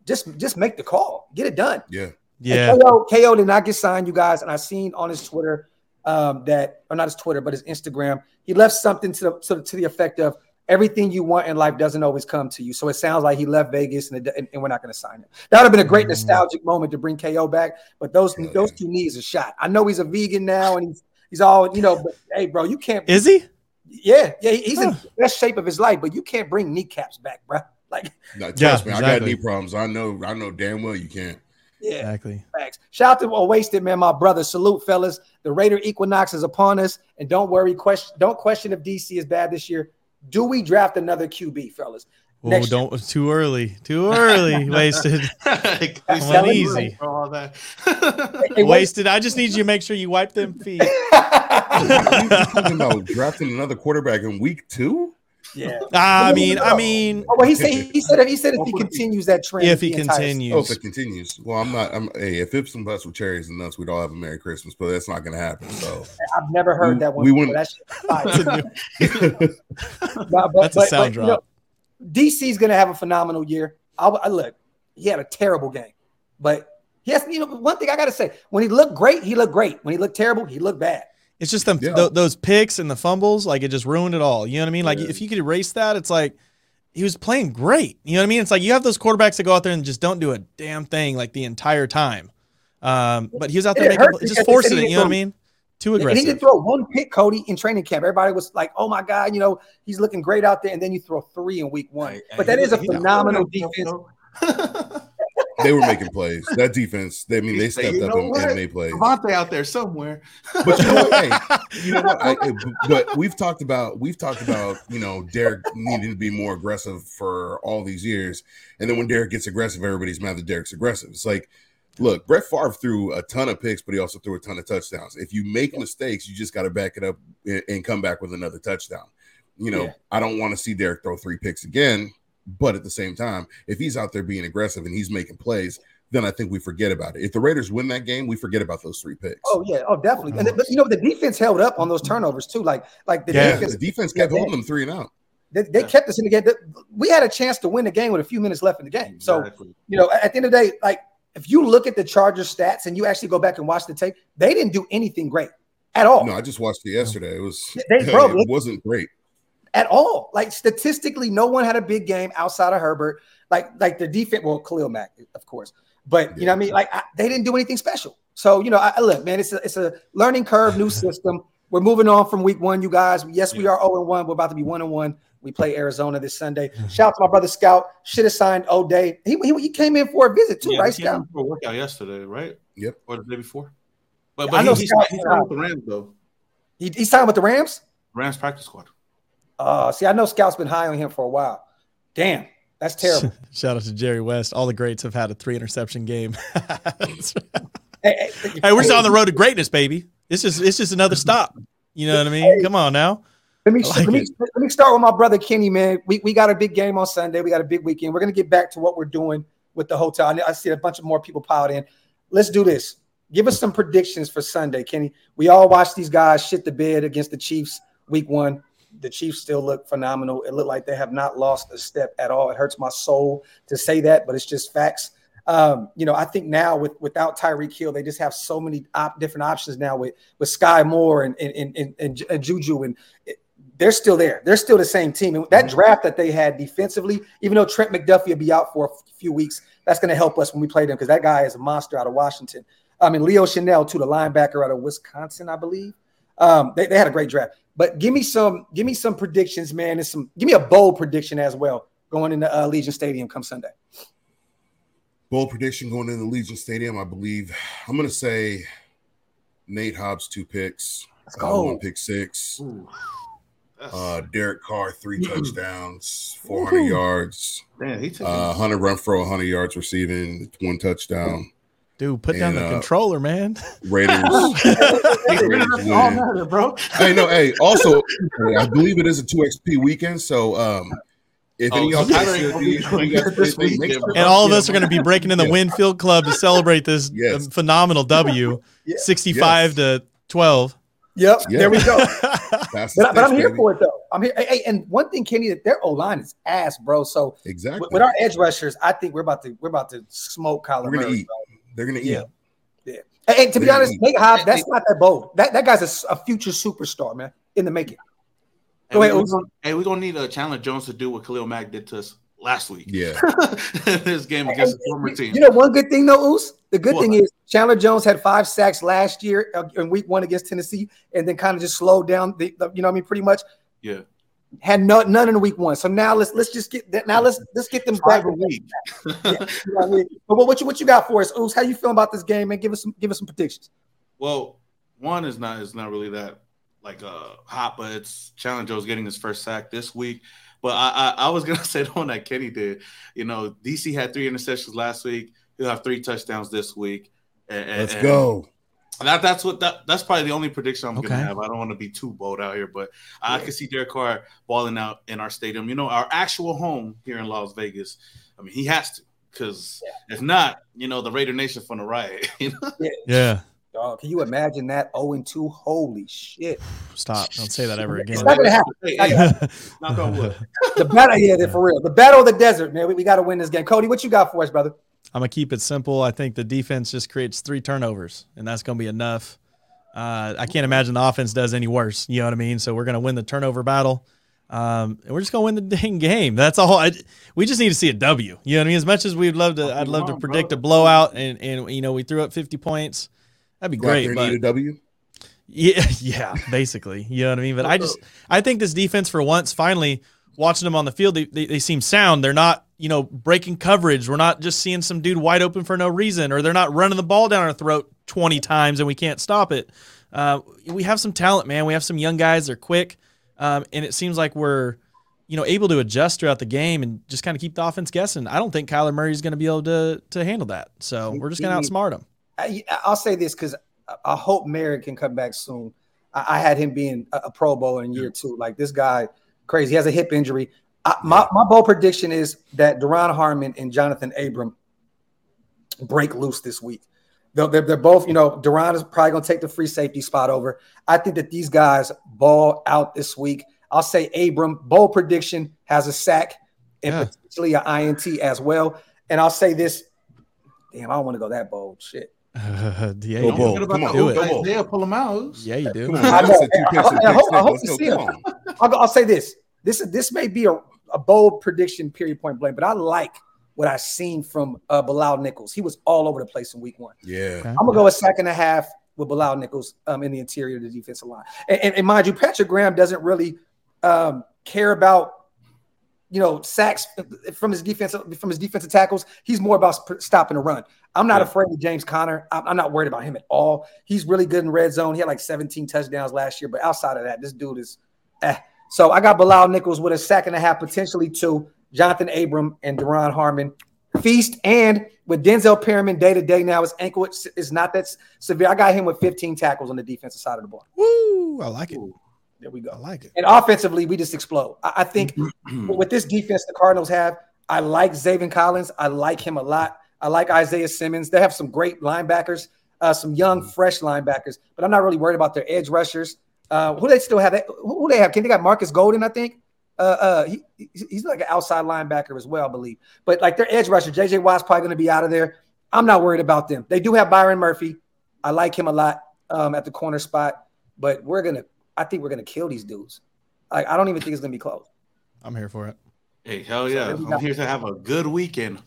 Speaker 1: just just make the call, get it done.
Speaker 3: Yeah,
Speaker 2: Yeah.
Speaker 1: And KO, KO did not get signed, you guys, and I seen on his Twitter um, that, or not his Twitter, but his Instagram, he left something to the to, the- to the effect of everything you want in life doesn't always come to you. So it sounds like he left Vegas, and, it, and, and we're not going to sign him. That would have been a great
Speaker 2: Mm.
Speaker 1: nostalgic moment to bring KO back, but those
Speaker 3: Hell
Speaker 1: those
Speaker 3: yeah.
Speaker 1: two knees are shot. I know he's a vegan now, and he's he's all you know, but hey, bro, you can't.
Speaker 2: Is he?
Speaker 1: yeah, yeah, he's in the best shape of his life, but you can't bring kneecaps back, bro. Like,
Speaker 3: No,
Speaker 2: Yeah,
Speaker 3: trust me, I got
Speaker 2: exactly.
Speaker 3: knee problems. I know, I know damn well you can't.
Speaker 1: yeah.
Speaker 2: Exactly.
Speaker 1: Facts. Shout out to well, wasted man, my brother. Salute, fellas. The Raider equinox is upon us, and don't worry. Question, don't question if DC is bad this year. Do we draft another QB, fellas?
Speaker 2: Oh, don't too early. Too early. [LAUGHS] Wasted.
Speaker 4: Like,
Speaker 1: I'm
Speaker 4: he's
Speaker 1: telling
Speaker 2: you.
Speaker 4: easy for all that.
Speaker 1: Hey,
Speaker 2: Wasted. I just need you to make sure you wipe them [LAUGHS] feet.
Speaker 3: you talking about drafting another quarterback in week two?
Speaker 1: Yeah. [LAUGHS]
Speaker 2: I mean, I mean,
Speaker 1: Oh, well, he said he said if he said if he continues that trend,
Speaker 2: if he
Speaker 1: the entire-
Speaker 3: Oh,
Speaker 2: continues,
Speaker 3: if it continues. Well, I'm not. I'm. Hey, if it's some butts with cherries and nuts, we'd all have a Merry Christmas, but that's not going to happen. So
Speaker 1: I've never heard
Speaker 3: We-
Speaker 1: that one.
Speaker 3: we
Speaker 1: before.
Speaker 3: wouldn't-
Speaker 1: That fire.
Speaker 2: That's
Speaker 1: But- [LAUGHS] but-
Speaker 2: That's a
Speaker 1: but-
Speaker 2: sound
Speaker 1: but, you
Speaker 2: drop.
Speaker 1: know, DC's going to have a phenomenal year. I, I look, he had a terrible game, but he has. You know, one thing I got to say: when he looked great, he looked great. When he looked terrible, he looked bad.
Speaker 2: It's just them
Speaker 3: Yeah.
Speaker 2: th- those picks and the fumbles. Like it just ruined it all. You know what I mean? Like
Speaker 3: Yeah.
Speaker 2: if you could erase that, it's like he was playing great. You know what I mean? It's like you have those quarterbacks that go out there and just don't do a damn thing like the entire time. Um, but he was out there
Speaker 1: It
Speaker 2: making, just forcing it. You know what I mean? Too
Speaker 1: And he didn't throw one pick, Cody, in training camp. Everybody was like, "Oh my god, you know he's looking great out there," and then you throw three in week one. But that is a phenomenal defense. [LAUGHS]
Speaker 3: they were making plays. That defense. They, I mean, they
Speaker 4: You
Speaker 3: stepped
Speaker 4: know
Speaker 3: up and, and made plays.
Speaker 4: Davante out there somewhere.
Speaker 3: But you know what? Hey, [LAUGHS] you know what? I, I- but we've talked about we've talked about you know Derek needing to be more aggressive for all these years, and then when Derek gets aggressive, everybody's mad that Derek's aggressive. It's like, look, Brett Favre threw a ton of picks, but he also threw a ton of touchdowns. If you make mistakes, you just got to back it up and, and come back with another touchdown. You know,
Speaker 1: Yeah.
Speaker 3: I don't want to see Derek throw three picks again, but at the same time, if he's out there being aggressive and he's making plays. Then I think we forget about it. If the Raiders win that game, we forget about those three picks.
Speaker 1: Oh yeah, oh definitely. And but, you know the defense held up on those turnovers too. Like like the
Speaker 2: Yeah.
Speaker 1: defense.
Speaker 3: the defense kept
Speaker 1: Yeah,
Speaker 3: holding them three and out.
Speaker 1: They, they
Speaker 4: Yeah.
Speaker 1: kept us in the game. We had a chance to win the game with a few minutes left in the game. So
Speaker 4: Exactly.
Speaker 1: you know, at the end of the day, like if you look at the Chargers stats and you actually go back and watch the tape, they didn't do anything great at all.
Speaker 3: No, I just watched it yesterday. It was
Speaker 1: They- [LAUGHS] bro,
Speaker 3: it wasn't great.
Speaker 1: At all. Like statistically, no one had a big game outside of Herbert. Like, like the defense, well, Khalil Mack, of course. But you know what I mean? Like I, they didn't do anything special. So, you know, I, I- look, man, it's a it's a learning curve, new system. We're moving on from week one, you guys. Yes, we are 0 1. We're about to be 1 and 1. We play Arizona this Sunday. Mm-hmm. Shout out to my brother Scout. Should have signed O'Day. He, he, he came in for a visit too,
Speaker 4: Yeah,
Speaker 1: right,
Speaker 4: he came
Speaker 1: Scout?
Speaker 4: for a workout yesterday, right?
Speaker 3: Yep.
Speaker 4: Or the day before. But but I
Speaker 1: know
Speaker 4: he, he's,
Speaker 1: Scott-
Speaker 4: he's signed with the Rams though.
Speaker 1: He, he signed with the Rams.
Speaker 4: Rams practice squad.
Speaker 1: Uh, see, I know Scout's been high on him for a while. Damn, that's terrible. [LAUGHS]
Speaker 2: Shout out to Jerry West. All the greats have had a three interception game. [LAUGHS]
Speaker 1: hey, hey,
Speaker 2: hey, we're just on the road to greatness, baby. It's just it's just another stop. You know what I mean? Come on now.
Speaker 1: Let me,
Speaker 2: like
Speaker 1: let, me let me start with my brother Kenny, man. We, we got a big game on Sunday. We got a big weekend. We're going to get back to what we're doing with the hotel. I, I see a bunch of more people piled in. Let's do this. Give us some predictions for Sunday, Kenny. We all watched these guys shit the bed against the Chiefs week one. The Chiefs still look phenomenal. It looked like they have not lost a step at all. It hurts my soul to say that, but it's just facts. Um, you know, I think now with without Tyreek Hill, they just have so many op- different options now with with Skyy Moore and and and, and, and, Juju, and it- they're still there. They're still the same team. And that draft that they had defensively, even though Trent McDuffie will be out for a few weeks, that's going to help us when we play them because that guy is a monster out of Washington. I mean, Leo Chenal, too, the linebacker out of Wisconsin, I believe. Um, they, they had a great draft. But give me some, give me some predictions, man, and some give me a bold prediction as well going into uh, Legion Stadium come Sunday.
Speaker 3: Bold prediction going into Legion Stadium. I believe I'm going to say Nate Hobbs two picks,
Speaker 1: Let's
Speaker 3: uh,
Speaker 1: go.
Speaker 3: one pick six.
Speaker 4: Ooh.
Speaker 3: Uh, Derek Carr three touchdowns, 400
Speaker 1: Ooh.
Speaker 3: yards.
Speaker 4: man, he took
Speaker 3: Uh, Hunter Renfrow 100 yards receiving, one touchdown.
Speaker 2: Dude, put down
Speaker 3: And,
Speaker 2: the
Speaker 3: uh,
Speaker 2: controller, man.
Speaker 3: Raiders. [LAUGHS]
Speaker 1: all matter, bro.
Speaker 3: hey, no, hey. Also, [LAUGHS] I believe it is a two XP weekend. So, um, if any
Speaker 4: Oh,
Speaker 3: of y'all
Speaker 4: so Tyler ain't gonna be
Speaker 3: you
Speaker 4: doing
Speaker 3: guys
Speaker 4: that this
Speaker 3: make
Speaker 4: weekend,
Speaker 3: sure-
Speaker 4: bro.
Speaker 2: And all of us are going to be breaking in the Winfield Club to celebrate this [LAUGHS]
Speaker 3: Yes.
Speaker 2: phenomenal W,
Speaker 1: Yeah.
Speaker 2: 65 to 12.
Speaker 1: Yep,
Speaker 3: Yeah.
Speaker 1: there we go. But, but I'm here
Speaker 3: baby.
Speaker 1: for it though. I'm here. Hey, hey, and one thing, Kenny, that their O line is ass, bro. So
Speaker 3: Exactly.
Speaker 1: with, with our edge rushers, I think we're about to we're about to smoke Kyler
Speaker 3: We're gonna
Speaker 1: Murray.
Speaker 3: Eat. They're gonna
Speaker 1: Yeah.
Speaker 3: eat.
Speaker 1: Hey, hey, to be
Speaker 3: They're
Speaker 1: honest, Nate Hobbs, that's not that bold. That that guy's a future superstar, man, in the making.
Speaker 4: Hey,
Speaker 1: Go
Speaker 4: we-
Speaker 1: ahead,
Speaker 4: we
Speaker 1: Uzi.
Speaker 4: gonna- Hey, we're gonna need a Chandler Jones to do what Khalil Mack did to us last week.
Speaker 3: Yeah. [LAUGHS]
Speaker 4: this game against the former team.
Speaker 1: You know, one good thing though, Oos. The good
Speaker 4: What?
Speaker 1: thing is Chandler Jones had five sacks last year uh, in Week One against Tennessee, and then kind of just slowed down. The, the- you know, what I mean, pretty much
Speaker 4: yeah,
Speaker 1: had no, none in Week One. So now let's let's just get that. Now let's let's get them back.
Speaker 4: a week. [LAUGHS]
Speaker 1: Yeah, you know what I mean? But what, what you what you got for us, Oos? How you feeling about this game, man? Give us some give us some predictions.
Speaker 4: Well, one is not is not really that like uh hot, but it's Chandler Jones getting his first sack this week. But I, I I was [LAUGHS] gonna say the one that Kenny did. You know, DC had three interceptions last week. He'll have three touchdowns this week. And, and-
Speaker 3: Let's
Speaker 4: and
Speaker 3: go.
Speaker 4: That that's what that that's probably the only prediction I'm
Speaker 2: Okay.
Speaker 4: gonna have. I don't want to be too bold out here, but I can see Derek Carr balling out in our stadium. You know, our actual home here in Las Vegas. I mean, he has to because if not, you know, the Raider Nation from the riot. [LAUGHS] You know?
Speaker 2: Yeah.
Speaker 1: Dog, can you imagine that? 0 and 2. Holy shit.
Speaker 2: Stop. Don't say that ever again.
Speaker 1: It's not gonna happen.
Speaker 4: Hey,
Speaker 1: Not
Speaker 4: hey,
Speaker 1: gonna
Speaker 4: knock on wood. [LAUGHS]
Speaker 1: The battle, yeah, they're for real. The battle of the desert, man. We, we got to win this game. Cody, what you got for us, brother?
Speaker 2: I'm gonna keep it simple. I think the defense just creates three turnovers, and that's gonna be enough. Uh, I can't imagine the offense does any worse. You know what I mean? So we're gonna win the turnover battle, um, and we're just gonna win the [LAUGHS] dang game. That's all. I, we just need to see a W. You know what I mean? As much as we'd love to, I'd love to predict a blowout, and and you know we threw up 50 points. That'd be
Speaker 3: Go out there
Speaker 2: great.
Speaker 3: and
Speaker 2: But
Speaker 3: eat a W.
Speaker 2: yeah, [LAUGHS] yeah, basically. You know what I mean? But I just I think this defense for once, finally watching them on the field, they, they, they seem sound. They're not, you know, breaking coverage. We're not just seeing some dude wide open for no reason, or they're not running the ball down our throat 20 times and we can't stop it. Uh, we have some talent, man. We have some young guys. They're quick. Um, and it seems like we're, you know, able to adjust throughout the game and just kind of keep the offense guessing. I don't think Kyler Murray is going to be able to to handle that. So we're just going to outsmart him.
Speaker 1: I, I'll say this because I, hope Moehrig can come back soon. I, I had him being a, a Pro Bowler in year two. Like this guy, crazy. He has a hip injury. I, my, my bold prediction is that Duron Harmon and Jonathan Abram break loose this week. They're, they're, they're both, you know, Duron is probably going to take the free safety spot over. I think that these guys ball out this week. I'll say Abram. Bold prediction has a sack and
Speaker 2: Yeah.
Speaker 1: potentially an INT as well. And I'll say this. Damn, I don't want to go that bold. Shit. [LAUGHS]
Speaker 2: yeah,
Speaker 3: Go
Speaker 2: you
Speaker 4: Don't
Speaker 3: bold.
Speaker 2: do.
Speaker 4: about
Speaker 3: Come on,
Speaker 2: do it.
Speaker 3: Come on.
Speaker 4: Isaiah, pull him out.
Speaker 2: Yeah, you do.
Speaker 3: Come on,
Speaker 1: I
Speaker 3: man.
Speaker 1: know.
Speaker 3: I said two picks and
Speaker 1: I
Speaker 3: picks.
Speaker 1: hope- I hope
Speaker 3: Let's
Speaker 1: to
Speaker 3: go.
Speaker 1: see
Speaker 3: Come
Speaker 1: him.
Speaker 3: on.
Speaker 1: I'll, I'll say this. This is this may be a, a bold prediction, period, point blank, but I like what I've seen from uh, Bilal Nichols. He was all over the place in week one.
Speaker 3: Yeah.
Speaker 2: Okay.
Speaker 1: I'm gonna go a sack and a half with Bilal Nichols um, in the interior of the defensive line. And, and, and mind you, Patrick Graham doesn't really um, care about you know sacks from his defense from his defensive tackles. He's more about sp- stopping the run. I'm not
Speaker 4: Yeah.
Speaker 1: afraid of James Conner. I'm, I'm not worried about him at all. He's really good in red zone. He had like 17 touchdowns last year, but outside of that, this dude is. Eh. So I got Bilal Nichols with a sack and a half, potentially two. Johnathan Abram and Duron Harmon feast and with Denzel Perryman day to day now, his ankle is not that severe. I got him with 15 tackles on the defensive side of the ball.
Speaker 2: Woo! I like it.
Speaker 1: There we go.
Speaker 2: I like it.
Speaker 1: And offensively, we just explode. I, I think [CLEARS THROAT] with this defense the Cardinals have, I like Zaven Collins. I like him a lot. I like Isaiah Simmons. They have some great linebackers, uh, some young, fresh linebackers, but I'm not really worried about their edge rushers. Uh, who they still have? Who who they have? Can they got Marcus Golden? I think. Uh, uh, he, he's he's like an outside linebacker as well, I believe. But like their edge rusher, JJ Watt's probably going to be out of there. I'm not worried about them. They do have Byron Murphy. I like him a lot um, at the corner spot, but we're gonna. I think we're gonna kill these dudes. Like I don't even think it's gonna be close.
Speaker 2: I'm here for it.
Speaker 4: Hey, hell yeah.
Speaker 1: there we
Speaker 4: I'm
Speaker 1: go.
Speaker 4: here to have a good weekend.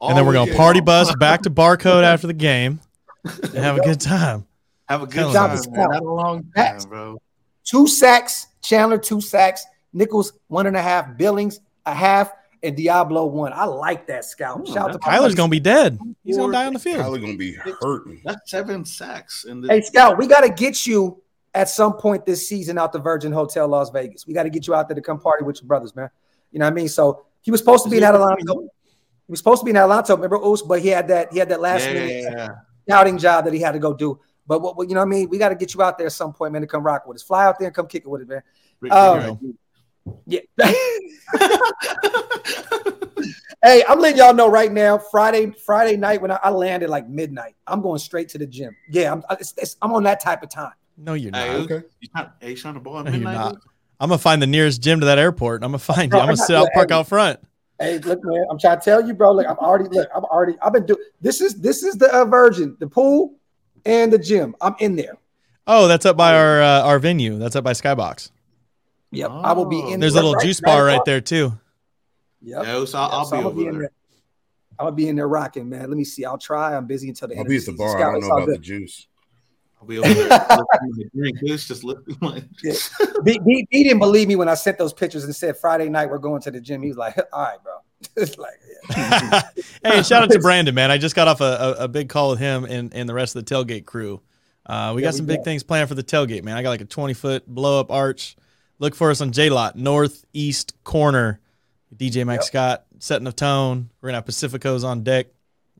Speaker 2: and then we're gonna
Speaker 4: weekend
Speaker 2: party bus [LAUGHS] back to barcode after the game and have a good time.
Speaker 4: Have a good
Speaker 2: Hell
Speaker 4: time,
Speaker 1: yeah.
Speaker 4: man. Had a long time, bro.
Speaker 1: Two sacks, Chandler two sacks, Nichols one and a half, Billings a half, and Diablo one. I like that scout.
Speaker 4: Ooh,
Speaker 1: Shout out to my
Speaker 2: Kyler's gonna be dead. He's gonna die on the field.
Speaker 3: Kyler gonna be hurting.
Speaker 4: That's seven sacks in the
Speaker 1: Hey Scout, we got to get you at some point this season out the Virgin Hotel Las Vegas. We got to get you out there to come party with your brothers, man. You know what I mean? So he was supposed to be in Atlanta. He was supposed to be in Atlanta, remember Oos, but he had that he had that last minute
Speaker 4: yeah.
Speaker 1: scouting job that he had to go do. But what, what- you know what I mean? We got to get you out there at some point, man, to come rock with us. Fly out there and come kick it with it, man. Um, Yeah. [LAUGHS] hey, I'm letting y'all know right now. Friday, Friday night when I, I landed like midnight, I'm going straight to the gym. Yeah, I'm it's, it's, I'm on that type of time.
Speaker 2: No, you're not.
Speaker 4: Hey,
Speaker 3: Okay.
Speaker 4: You trying, hey, you trying to ball at
Speaker 2: No, you're not. I'm gonna find the nearest gym to that airport. and I'm gonna find you.
Speaker 1: Bro,
Speaker 2: I'm gonna
Speaker 1: I'm
Speaker 2: sit out park
Speaker 1: hey.
Speaker 2: out front.
Speaker 1: Hey, look, man, I'm trying to tell you, bro. Look, I'm already look. I'm already. I've been doing. This is this is the uh, Virgin, the pool, and the gym. I'm in there.
Speaker 2: Oh, that's up by our uh, our venue. That's up by Skybox.
Speaker 1: Yep, I will be in. There.
Speaker 2: There's a little juice bar right there too.
Speaker 1: Yep.
Speaker 4: Yeah, so I'll, I'll
Speaker 1: So
Speaker 4: be
Speaker 1: I'm
Speaker 4: over
Speaker 1: be in
Speaker 4: there.
Speaker 1: there. I'm gonna be in there rocking, man. Let me see. I'll try. I'm busy until the
Speaker 3: I'll
Speaker 1: end.
Speaker 3: be
Speaker 1: of
Speaker 3: at the
Speaker 1: season.
Speaker 3: bar. I
Speaker 1: Scout,
Speaker 3: don't know
Speaker 1: all
Speaker 3: about the juice.
Speaker 4: I'll be over there. looking at the drink. It's just looking like
Speaker 1: B, B, B didn't believe me when I sent those pictures and said Friday night we're going to the gym. He was like, [LAUGHS] "All right, bro." [LAUGHS] like, [LAUGHS]
Speaker 2: hey, shout out to Brandon, man. I just got off a, a, a big call with him and, and the rest of the tailgate crew. Uh, we
Speaker 1: Yeah,
Speaker 2: got
Speaker 1: we
Speaker 2: some big
Speaker 1: got-
Speaker 2: things planned for the tailgate, man. I got like a 20 foot blow up arch. Look for us on J Lot, northeast corner. DJ Mike
Speaker 1: Yep.
Speaker 2: Scott setting the tone. We're gonna have Pacificos on deck.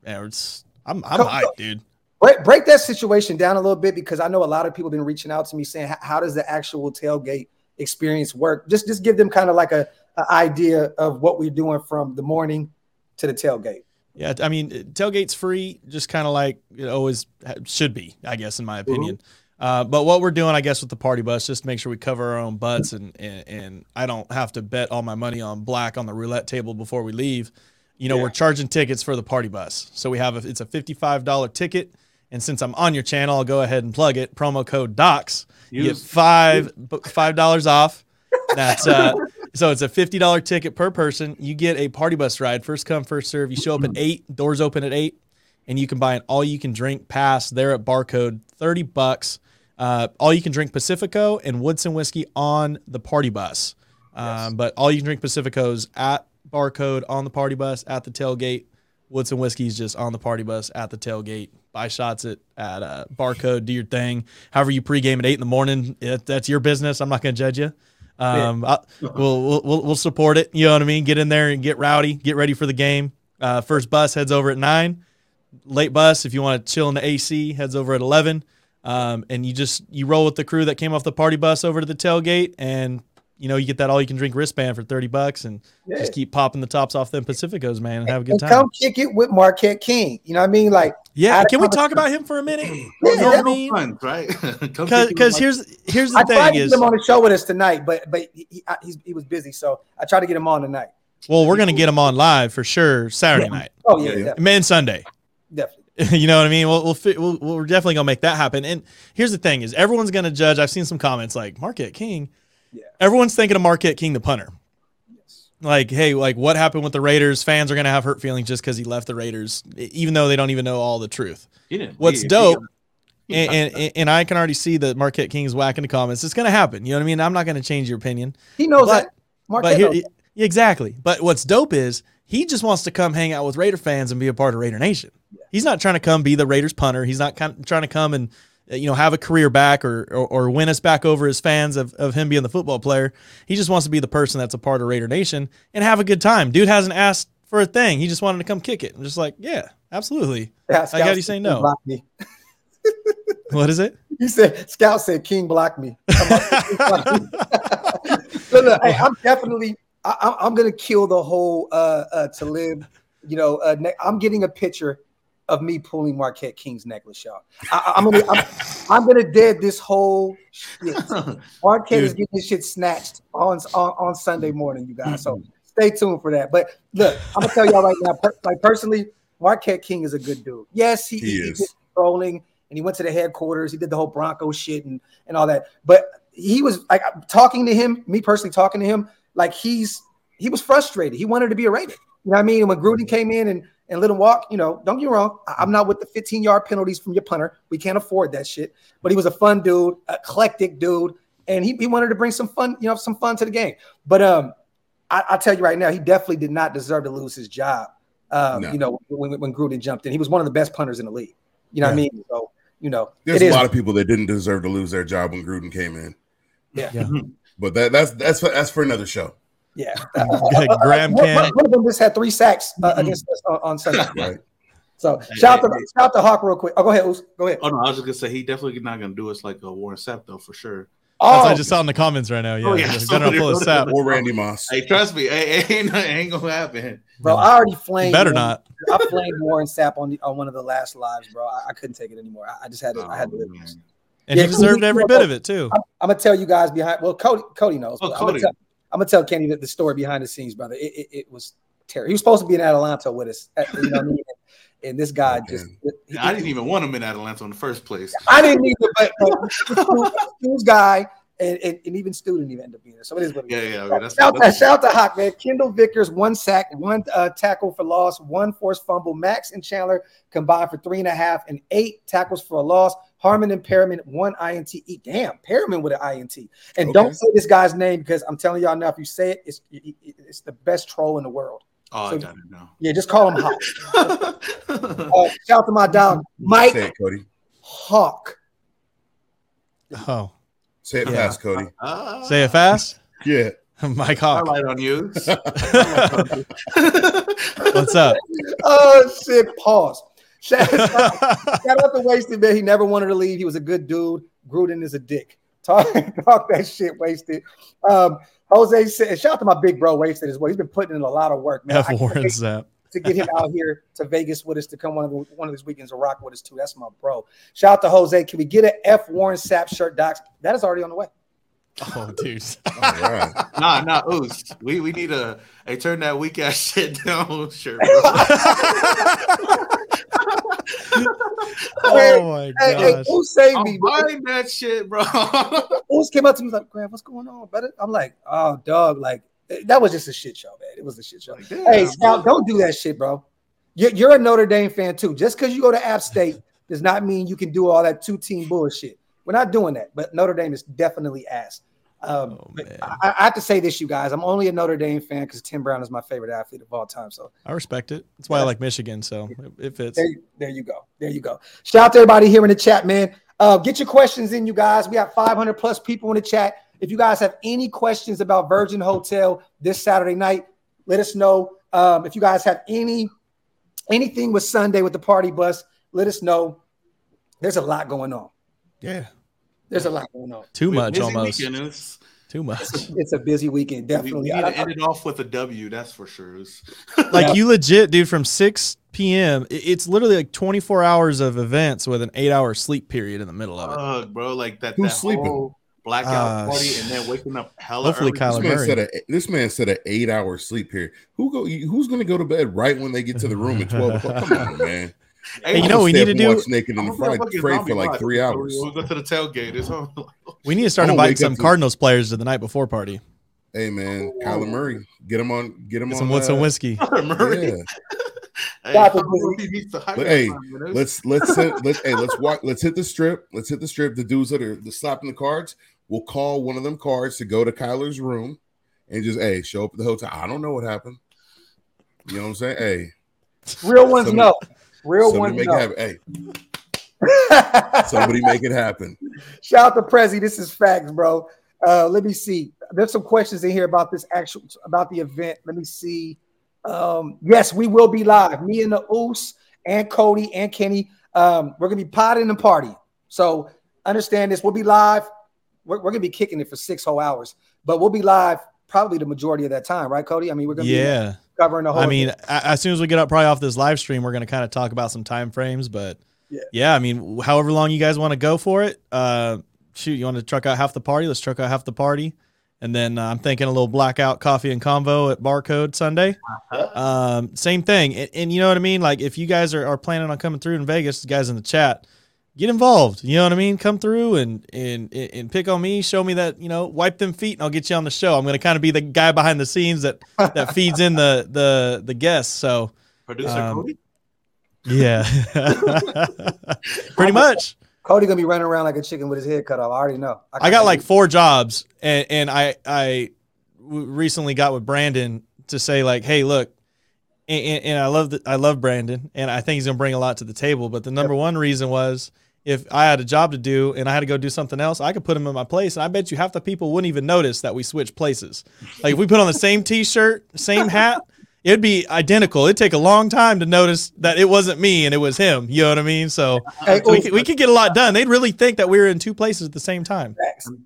Speaker 2: Yeah, it's, I'm I'm
Speaker 1: Come-
Speaker 2: hyped, dude.
Speaker 1: break, break that situation down a little bit because I know a lot of people have been reaching out to me saying, "How- "How does the actual tailgate experience work?" Just just give them kind of like a idea of what we're doing from the morning to the tailgate.
Speaker 2: Yeah, I mean, tailgate's free, just kind of like it always should be, I guess, in my opinion. Uh, but what we're doing, I guess, with the party bus, just to make sure we cover our own butts, and, and and I don't have to bet all my money on black on the roulette table before we leave. You know,
Speaker 1: Yeah.
Speaker 2: we're charging tickets for the party bus, so we have a, it's a fifty-five dollar ticket. And since I'm on your channel, I'll go ahead and plug it. Promo code Docs. You get five five dollars off. That's uh, [LAUGHS] so it's a fifty dollar ticket per person. You get a party bus ride, first come first serve. You show up at eight, doors open at eight, and you can buy an all you can drink pass there at Barcode, thirty bucks. Uh, all you can drink Pacifico and Woodson whiskey on the party bus. Um, But all you can drink Pacificos at Barcode on the party bus at the tailgate. Woodson whiskey's just on the party bus at the tailgate. Buy shots at at uh, Barcode. Do your thing. However you pregame at eight in the morning, it, that's your business. I'm not going to judge you. Um, I, we'll, we'll we'll support it. You know what I mean? Get in there and get rowdy. Get ready for the game. Uh, first bus heads over at nine. Late bus, if you want to chill in the AC, heads over at eleven. Um, and you just you roll with the crew that came off the party bus over to the tailgate, and you know, you get that all you can drink wristband for 30 bucks and
Speaker 1: Yeah.
Speaker 2: just keep popping the tops off them Pacificos, man, and have a good
Speaker 1: and
Speaker 2: time.
Speaker 1: come kick it with Marquette King. You know what I mean? Like,
Speaker 2: Yeah, can we talk about him for a minute?
Speaker 1: Yeah,
Speaker 2: You know what I mean?
Speaker 4: Fun, right? [LAUGHS]
Speaker 2: Because
Speaker 4: kick it with my-
Speaker 2: here's here's the
Speaker 1: I tried
Speaker 2: thing
Speaker 1: to
Speaker 2: is,
Speaker 1: get him on the show with us tonight, but but he, he, he was busy, so I tried to get him on tonight.
Speaker 2: well, we're gonna get him on live for sure Saturday
Speaker 1: Yeah.
Speaker 2: night,
Speaker 1: Oh yeah,
Speaker 3: Yeah,
Speaker 2: and Sunday.
Speaker 1: definitely. [LAUGHS]
Speaker 2: you know what I mean? We'll, we'll, we'll, we're definitely gonna make that happen. And here's the thing: is everyone's gonna judge. I've seen some comments like Marquette King.
Speaker 1: Yeah.
Speaker 2: Everyone's thinking of Marquette King, the punter. Like, hey, like what happened with the Raiders? Fans are gonna have hurt feelings just because he left the Raiders, even though they don't even know all the truth.
Speaker 4: He didn't
Speaker 2: What's
Speaker 4: leave.
Speaker 2: dope,
Speaker 4: He-
Speaker 2: and, and and I can already see that Marquette King is whacking the comments. It's gonna happen. You know what I mean? I'm not gonna change your opinion.
Speaker 1: He knows
Speaker 2: But-
Speaker 1: that. Marquette
Speaker 2: But here,
Speaker 1: knows
Speaker 2: exactly. But what's dope is he just wants to come hang out with Raider fans and be a part of Raider Nation. He's not trying to come be the Raiders punter. He's not kind trying to come and you know have a career back or, or or win us back over as fans of, of him being the football player. He just wants to be the person that's a part of Raider Nation and have a good time. Dude hasn't asked for a thing. He just wanted to come kick it. I'm just like, yeah, absolutely.
Speaker 1: Yeah,
Speaker 2: Like, how do you say no? [LAUGHS] What is it?
Speaker 1: He said, Scout said, King blocked me. I'm like, so look, hey, I'm definitely, I, going to kill the whole uh, uh, to live. You know, uh, I'm getting a picture of me pulling Marquette King's necklace, y'all. I, I'm gonna, I'm, I'm gonna dead this whole shit. [LAUGHS] Marquette is getting this shit snatched on, on on Sunday morning, you guys. So stay tuned for that. But look, I'm gonna tell y'all right now, per, like personally, Marquette King is a good dude. Yes, he,
Speaker 3: He
Speaker 1: he,
Speaker 3: is.
Speaker 1: did trolling and he went to the headquarters. He did the whole Bronco shit and and all that. But he was like talking to him, me personally talking to him, like he's he was frustrated. He wanted to be a Raider. You know what I mean? And when Gruden mm-hmm. came in and and let him walk, you know, don't get me wrong. I- I'm not with the 15 yard penalties from your punter. We can't afford that shit. But he was a fun dude, eclectic dude, and he, he wanted to bring some fun, you know, some fun to the game. But um, I, I'll tell you right now, he definitely did not deserve to lose his job. Um,
Speaker 3: No.
Speaker 1: you know, when, when Gruden jumped in, he was one of the best punters in the league. You know what I mean? So, you know,
Speaker 3: There's
Speaker 1: it
Speaker 3: a
Speaker 1: is-
Speaker 3: lot of people that didn't deserve to lose their job when Gruden came in.
Speaker 1: Yeah.
Speaker 2: Yeah.
Speaker 3: But that that's that's for, that's for another show,
Speaker 1: yeah. [LAUGHS]
Speaker 2: Graham
Speaker 1: One-
Speaker 2: can.
Speaker 1: one- one of them just had three sacks uh,
Speaker 4: Mhm.
Speaker 1: against us on, on Sunday. [LAUGHS]
Speaker 3: right?
Speaker 1: So
Speaker 4: Hey,
Speaker 1: shout out
Speaker 4: hey,
Speaker 1: to shout out to Hawk real quick. Oh, go ahead, Oos. Go ahead.
Speaker 4: Oh no, I was just gonna say he definitely not gonna do us like a Warren Sapp though for sure.
Speaker 1: Oh,
Speaker 2: That's I just saw in the comments right now. Yeah,
Speaker 4: Oh, yeah.
Speaker 2: They're gonna pull a Sapp.
Speaker 3: Or Randy Moss.
Speaker 4: Hey, trust me, hey, [LAUGHS] ain't, ain't gonna happen.
Speaker 1: bro, I already flamed.
Speaker 2: Better
Speaker 1: Warren-
Speaker 2: not.
Speaker 1: I flamed Warren Sapp on the on one of the last lives, bro. I, I couldn't take it anymore. I, I just had to. I had to live.
Speaker 4: Oh,
Speaker 1: this.
Speaker 2: And
Speaker 1: Yeah,
Speaker 2: he deserved every bit of it too.
Speaker 1: I'm, I'm gonna tell you guys behind. Well, Cody Cody knows.
Speaker 4: Oh,
Speaker 1: but I'm,
Speaker 4: Cody.
Speaker 1: gonna tell, I'm gonna tell Kenny that the story behind the scenes, brother. It, it, it was terrible. He was supposed to be in Atlanta with us. uh, You know what I mean? And this guy
Speaker 3: Oh,
Speaker 1: just. he-
Speaker 4: I didn't even want him in Atlanta in the first place.
Speaker 1: I didn't either, but, but Stu's guy and, and, and even Stu didn't even end up being there. So it is what it
Speaker 4: Yeah,
Speaker 1: is.
Speaker 4: yeah. That's,
Speaker 1: Shout,
Speaker 4: that's,
Speaker 1: shout out to Hawk, man. Kendall Vickers, one sack, one uh, tackle for loss, one forced fumble. Maxx and Chandler combined for three and a half and eight tackles for a loss. Harmon and Perryman, one INT. E- Damn, Perryman with an INT. And
Speaker 3: Okay.
Speaker 1: don't say this guy's name because I'm telling y'all now, if you say it, it's, it- it's the best troll in the world.
Speaker 4: oh, I
Speaker 1: so-
Speaker 4: got it now.
Speaker 1: Yeah, just call him Hawk. [LAUGHS] Uh, shout out to my dog, Mike
Speaker 3: Say it, Cody.
Speaker 1: Hawk.
Speaker 2: Oh,
Speaker 3: Say it
Speaker 2: Yeah.
Speaker 3: fast, Cody. [LAUGHS]
Speaker 4: Ah,
Speaker 2: say it fast,
Speaker 3: Yeah. [LAUGHS]
Speaker 2: Mike Hawk.
Speaker 4: I
Speaker 2: Hawk.
Speaker 4: light on you.
Speaker 2: What's up?
Speaker 1: Oh, shit, pause. Shout, [LAUGHS] Shout out to Wasted, man. He never wanted to leave. He was a good dude. Gruden is a dick. Talk, [LAUGHS] talk that shit, Wasted. Um, Jose said, shout out to my big bro, Wasted as well. He's been putting in a lot of work, man. I
Speaker 2: F
Speaker 1: can't
Speaker 2: Warren
Speaker 1: wait
Speaker 2: Zap.
Speaker 1: to get him out here to Vegas with us to come one of the, one of these weekends to rock with us too. That's my bro. Shout out to Jose. Can we get an F Warren Sapp shirt, Docs? That is already on the way. [LAUGHS]
Speaker 2: Oh, dude.
Speaker 3: All right.
Speaker 4: nah, nah, Oos. We we need a hey turn that weak ass shit down. Sure. [LAUGHS] bro.
Speaker 2: oh my
Speaker 1: Hey, hey,
Speaker 2: gosh.
Speaker 1: who saved
Speaker 4: I'm
Speaker 1: me? bro?
Speaker 4: that shit, bro. [LAUGHS]
Speaker 1: Who's came up to me like, Graham, what's going on, brother? I'm like, oh, dog, like eh, that was just a shit show, man. It was a shit show.
Speaker 4: Like, damn,
Speaker 1: Hey, Scout, don't do that shit, bro. You're, you're a Notre Dame fan too. Just because you go to App State does not mean you can do all that two team bullshit. We're not doing that, but Notre Dame is definitely ass. Um,
Speaker 2: Oh.
Speaker 1: I, I have to say this, you guys. I'm only a Notre Dame fan because Tim Brown is my favorite athlete of all time. So
Speaker 2: I respect it. That's why I like Michigan, so it, it fits.
Speaker 1: there, you- there you go. There you go. Shout out to everybody here in the chat, man. Uh, get your questions in, you guys. We got 500 plus people in the chat. If you guys have any questions about Virgin Hotel this Saturday night, let us know. Um, if you guys have any anything with Sunday with the party bus, let us know. There's a lot going on.
Speaker 2: Yeah.
Speaker 1: There's a lot going on.
Speaker 2: Too much almost.
Speaker 4: weekend, Oos.
Speaker 2: Too much. [LAUGHS]
Speaker 1: It's a busy weekend,
Speaker 4: We,
Speaker 1: definitely.
Speaker 4: we need to end it off with a W. That's for sure. [LAUGHS]
Speaker 2: Like
Speaker 1: Yeah.
Speaker 2: you legit, dude, from 6 p.m. It's literally like 24 hours of events with an eight hour sleep period in the middle of it.
Speaker 4: Ugh, bro, like that.
Speaker 3: Who's
Speaker 4: that
Speaker 3: sleeping?
Speaker 4: whole blackout
Speaker 2: Uh,
Speaker 4: party and then waking up hella
Speaker 2: hopefully
Speaker 4: early.
Speaker 2: Kyler
Speaker 3: This man
Speaker 2: Murray.
Speaker 3: said a this man said an eight hour sleep period. Who go? Who's going to go to bed right when they get to the room at twelve o'clock? Come on, man.
Speaker 2: Hey, you know what we need to do?
Speaker 3: Watch naked in the
Speaker 4: gonna
Speaker 3: front
Speaker 4: fucking
Speaker 3: pray for like three hours.
Speaker 4: We'll go to the tailgate. It's
Speaker 2: We need to start
Speaker 3: I'm
Speaker 2: inviting some Cardinals players to the night before party.
Speaker 3: Hey man, Kyler Murray, get him on, get him
Speaker 2: Get
Speaker 3: on.
Speaker 2: some what's some
Speaker 3: uh,
Speaker 2: whiskey. [LAUGHS]
Speaker 4: Murray.
Speaker 3: yeah. [LAUGHS]
Speaker 4: Hey,
Speaker 1: Stop
Speaker 4: how
Speaker 1: it,
Speaker 4: will
Speaker 1: Busy.
Speaker 4: he meet the hype
Speaker 3: But hey,
Speaker 4: man, man?
Speaker 3: Let's let's hit, let's hey let's walk let's hit the strip. Let's hit the strip. The dudes that are the slapping the cards, we'll call one of them cards to go to Kyler's room and just hey show up at the hotel. I don't know what happened. You know what I'm saying? Hey,
Speaker 1: Real ones
Speaker 3: Somebody-
Speaker 1: know. Real
Speaker 3: somebody
Speaker 1: ones
Speaker 3: make
Speaker 1: know.
Speaker 3: it happen. Hey, somebody make it happen. [LAUGHS]
Speaker 1: Shout out to Prezi. This is facts, bro. Uh, let me see. There's some questions in here about this actual about the event. Let me see. Um, yes, we will be live. Me and the Oos and Cody and Kenny. Um, we're gonna be potting and party. So understand this. We'll be live. We're, we're gonna be kicking it for six whole hours, but we'll be live probably the majority of that time, right, Cody? I mean, we're gonna be
Speaker 2: Yeah.
Speaker 1: Covering the whole.
Speaker 2: I mean,
Speaker 1: event.
Speaker 2: a- as soon as we get up probably off this live stream, we're going to kind of talk about some time frames, but
Speaker 1: Yeah.
Speaker 2: yeah, I mean, however long you guys want to go for it. Uh, shoot, you want to truck out half the party? Let's truck out half the party. And then uh, I'm thinking a little blackout coffee and convo at Barcode Sunday. Um, same thing. And, and you know what I mean? Like if you guys are, are planning on coming through in Vegas, guys in the chat, get involved. You know what I mean? Come through and and and pick on me, show me that, you know, wipe them feet and I'll get you on the show. I'm gonna kind of be the guy behind the scenes that that feeds in the the the guests. So
Speaker 4: Producer
Speaker 2: Um,
Speaker 4: Cody.
Speaker 2: yeah. [LAUGHS] Pretty much.
Speaker 1: Cody gonna be running around like a chicken with his head cut off. I already know.
Speaker 2: I got like four jobs, and and I I w- recently got with Brandon to say like, hey, look, and, and- and I love that I love Brandon, and I think he's gonna bring a lot to the table. But the number one reason was if I had a job to do and I had to go do something else, I could put him in my place, and I bet you half the people wouldn't even notice that we switched places. Like if we put on the same T-shirt, same hat. [LAUGHS] It'd be identical. It'd take a long time to notice that it wasn't me and it was him. You know what I mean? So
Speaker 1: Hey,
Speaker 2: we could, we could get a lot done. They'd really think that we were in two places at the same time.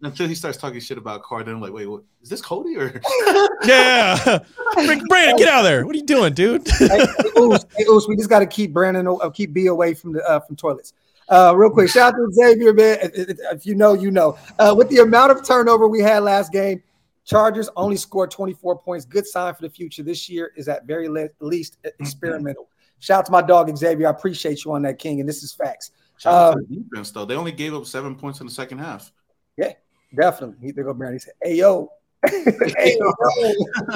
Speaker 4: Until he starts talking shit about Card, then I'm like, wait, what, is this Cody or? [LAUGHS]
Speaker 2: Yeah. Bring- Brandon, get out of there. What are you doing, dude?
Speaker 1: hey, hey, Oos, [LAUGHS] hey, Oos, we just got to keep Brandon, uh, keep B away from the uh, from toilets. Uh, real quick, shout out to Xavier, man. If, if- if you know, you know. Uh, with the amount of turnover we had last game, Chargers only scored 24 points. Good sign for the future. This year is at very le- least experimental. Shout out to my dog Xavier. I appreciate you on that, King, and this is facts.
Speaker 4: Shout out to
Speaker 1: Um,
Speaker 4: the defense though. They only gave up seven points in the second half.
Speaker 1: Yeah, definitely. He, there go Brandon. He said, "Hey yo, hey yo."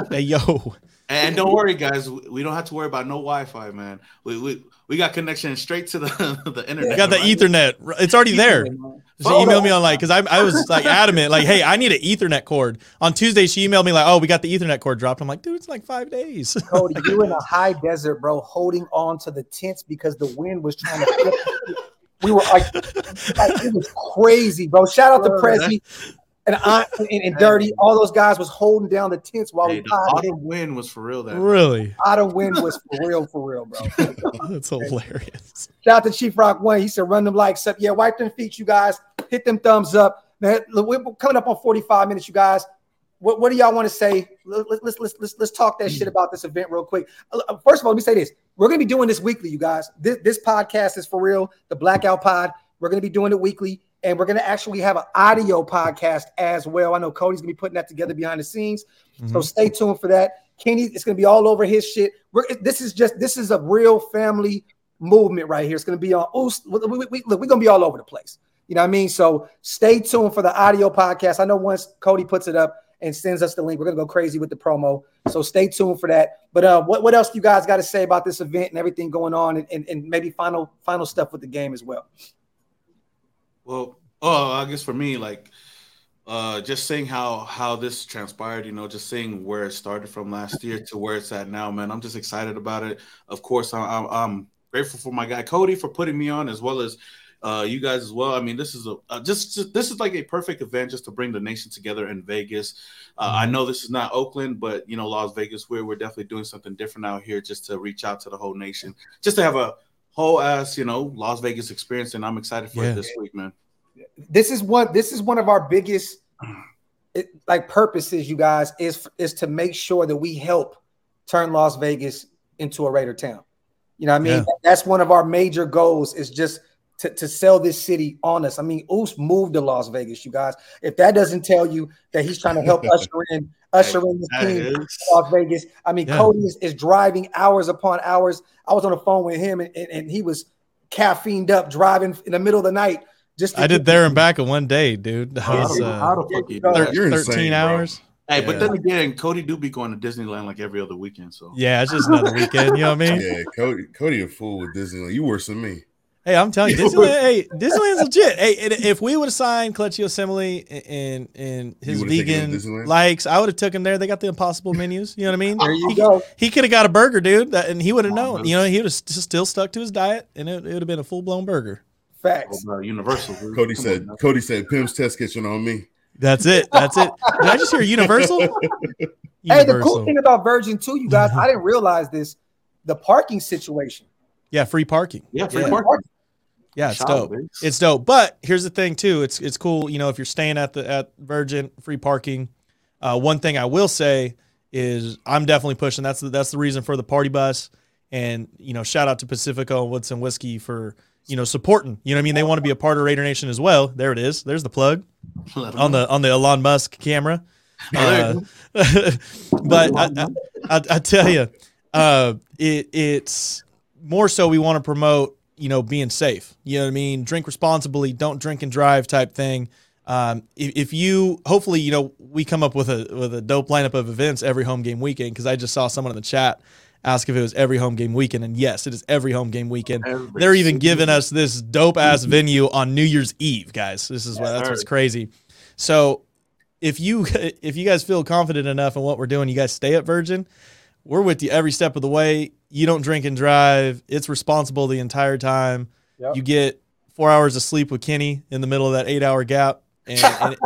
Speaker 1: [LAUGHS]
Speaker 2: hey, yo.
Speaker 4: And don't worry, guys. we- We don't have to worry about no Wi-Fi, man. We we, we got connection straight to the [LAUGHS] the internet.
Speaker 2: I got the
Speaker 4: right?
Speaker 2: Ethernet. It's already there. She
Speaker 1: Hold
Speaker 2: emailed
Speaker 1: on.
Speaker 2: me on like, because I, I was like [LAUGHS] adamant, like, hey, I need an Ethernet cord. On Tuesday, she emailed me like, oh, we got the Ethernet cord dropped. I'm like, dude, it's like five days.
Speaker 1: Cody, you in a high desert, bro, holding on to the tents because the wind was trying to flip. We were like, like it was crazy, bro. Shout out to
Speaker 4: Bro,
Speaker 1: Prezi and I and, and Dirty. All those guys was holding down the tents while
Speaker 4: Hey,
Speaker 1: we
Speaker 4: the
Speaker 1: potted.
Speaker 4: autumn win was for real. That
Speaker 2: really?
Speaker 1: Autumn wind was for real, for real, bro. [LAUGHS]
Speaker 2: That's hilarious.
Speaker 1: Shout out to Chief Rock One. He said, "Run them likes up, yeah. Wipe them feet, you guys. Hit them thumbs up, man. Look, We're coming up on 45 minutes, you guys. What, what do y'all want to say? Let- let- Let's, let's let's let's talk that shit about this event real quick. Uh, First of all, let me say this: we're gonna be doing this weekly, you guys. This this podcast is for real. The Blackout Pod. We're gonna be doing it weekly, and we're gonna actually have an audio podcast as well. I know Cody's gonna be putting that together behind the scenes. So
Speaker 2: Mhm.
Speaker 1: stay tuned for that. Kenny, it's gonna be all over his shit. We're, this is just this is a real family movement right here. It's gonna be on. We, we, we, look, we're gonna be all over the place. You know what I mean? So stay tuned for the audio podcast. I know once Cody puts it up and sends us the link, we're gonna go crazy with the promo. So stay tuned for that. But uh, what what else do you guys got to say about this event and everything going on, and, and, and maybe final final stuff with the game as well?
Speaker 4: Well, oh, I guess for me, like, uh, just seeing how how this transpired, you know, just seeing where it started from last year to where it's at now, man. I'm just excited about it. Of course, I, I'm, I'm grateful for my guy Cody for putting me on, as well as uh, you guys as well. I mean, this is a uh, just, just this is like a perfect event just to bring the nation together in Vegas. Uh, I know this is not Oakland, but you know, Las Vegas, we're we're definitely doing something different out here, just to reach out to the whole nation, just to have a whole ass, you know, Las Vegas experience, and I'm excited for
Speaker 2: Yeah.
Speaker 4: it this week, man.
Speaker 1: this is one this is one of our biggest [CLEARS THROAT] it, like purposes, you guys, is is to make sure that we help turn Las Vegas into a Raider town. You know, what I mean,
Speaker 2: Yeah.
Speaker 1: that's one of our major goals. Is just to, to sell this city on us. I mean, Oos moved to Las Vegas, you guys. If that doesn't tell you that he's trying to help [LAUGHS] usher in usher in this
Speaker 4: That
Speaker 1: team
Speaker 4: is-
Speaker 1: to Las Vegas. I mean,
Speaker 2: Yeah.
Speaker 1: Cody is, is driving hours upon hours. I was on the phone with him, and, and, and he was caffeined up driving in the middle of the night. Just
Speaker 2: I did there and back in one day, dude.
Speaker 4: How
Speaker 2: was
Speaker 4: the-
Speaker 2: uh,
Speaker 4: fuck you
Speaker 1: Yeah,
Speaker 4: do
Speaker 2: thir-
Speaker 4: that?
Speaker 3: You're
Speaker 2: 13
Speaker 3: insane, bro.
Speaker 2: hours.
Speaker 4: Hey, but then again, Cody do be going to Disneyland like every other weekend. So
Speaker 2: Yeah, it's just another weekend. You know what I mean? [LAUGHS]
Speaker 3: Yeah, Cody, Cody, a fool with Disneyland. You worse than me.
Speaker 2: Hey, I'm telling you, [LAUGHS] Disneyland. hey, Disneyland's legit. Hey, and if we would have signed Clutchy Assembly and and his
Speaker 3: would've taken him
Speaker 2: vegan likes, I would have took him there. They got the Impossible menus. You know what I mean?
Speaker 1: There you
Speaker 2: he,
Speaker 1: go.
Speaker 2: He could have got a burger, dude, that, and he would have
Speaker 4: Oh,
Speaker 2: known.
Speaker 4: man.
Speaker 2: You know, he would have still stuck to his diet, and it, it would have been a full blown burger.
Speaker 1: Facts.
Speaker 4: uh, Universal. dude.
Speaker 3: Cody
Speaker 4: Come
Speaker 3: said.
Speaker 4: on.
Speaker 3: Cody said, "Pimp's Test Kitchen on me."
Speaker 2: That's it. That's it. [LAUGHS] Did I just hear Universal? [LAUGHS]
Speaker 1: Hey, the cool thing about Virgin too, you guys, I didn't realize this. The parking situation.
Speaker 2: Yeah, free parking.
Speaker 4: Yeah, free
Speaker 2: Yeah.
Speaker 4: parking.
Speaker 2: Yeah, it's dope. It's dope. But here's the thing too. It's it's cool. You know, if you're staying at the at Virgin, free parking. Uh, one thing I will say is I'm definitely pushing. That's the, that's the reason for the party bus. And you know, shout out to Pacifico and Woodson Whiskey for you know supporting. You know, what I mean, they want to be a part of Raider Nation as well. There it is. There's the plug [LAUGHS] on the on the Elon Musk camera. [LAUGHS] Uh, [LAUGHS] but I, I, I, I tell you, uh, it, it's more so we want to promote, you know, being safe. You know what I mean? Drink responsibly, don't drink and drive type thing. Um, if, if you, hopefully, you know, we come up with a with a dope lineup of events every home game weekend because I just saw someone in the chat ask if it was every home game weekend, and yes, it is every home game weekend.
Speaker 4: Every
Speaker 2: They're even giving us this dope ass [LAUGHS] venue on New Year's Eve, guys. This is what that's what's crazy. So if you [LAUGHS] if you guys feel confident enough in what we're doing, you guys stay at Virgin. We're with you every step of the way. You don't drink and drive. It's responsible the entire time.
Speaker 1: Yep.
Speaker 2: You get four hours of sleep with Kenny in the middle of that eight hour gap, and and,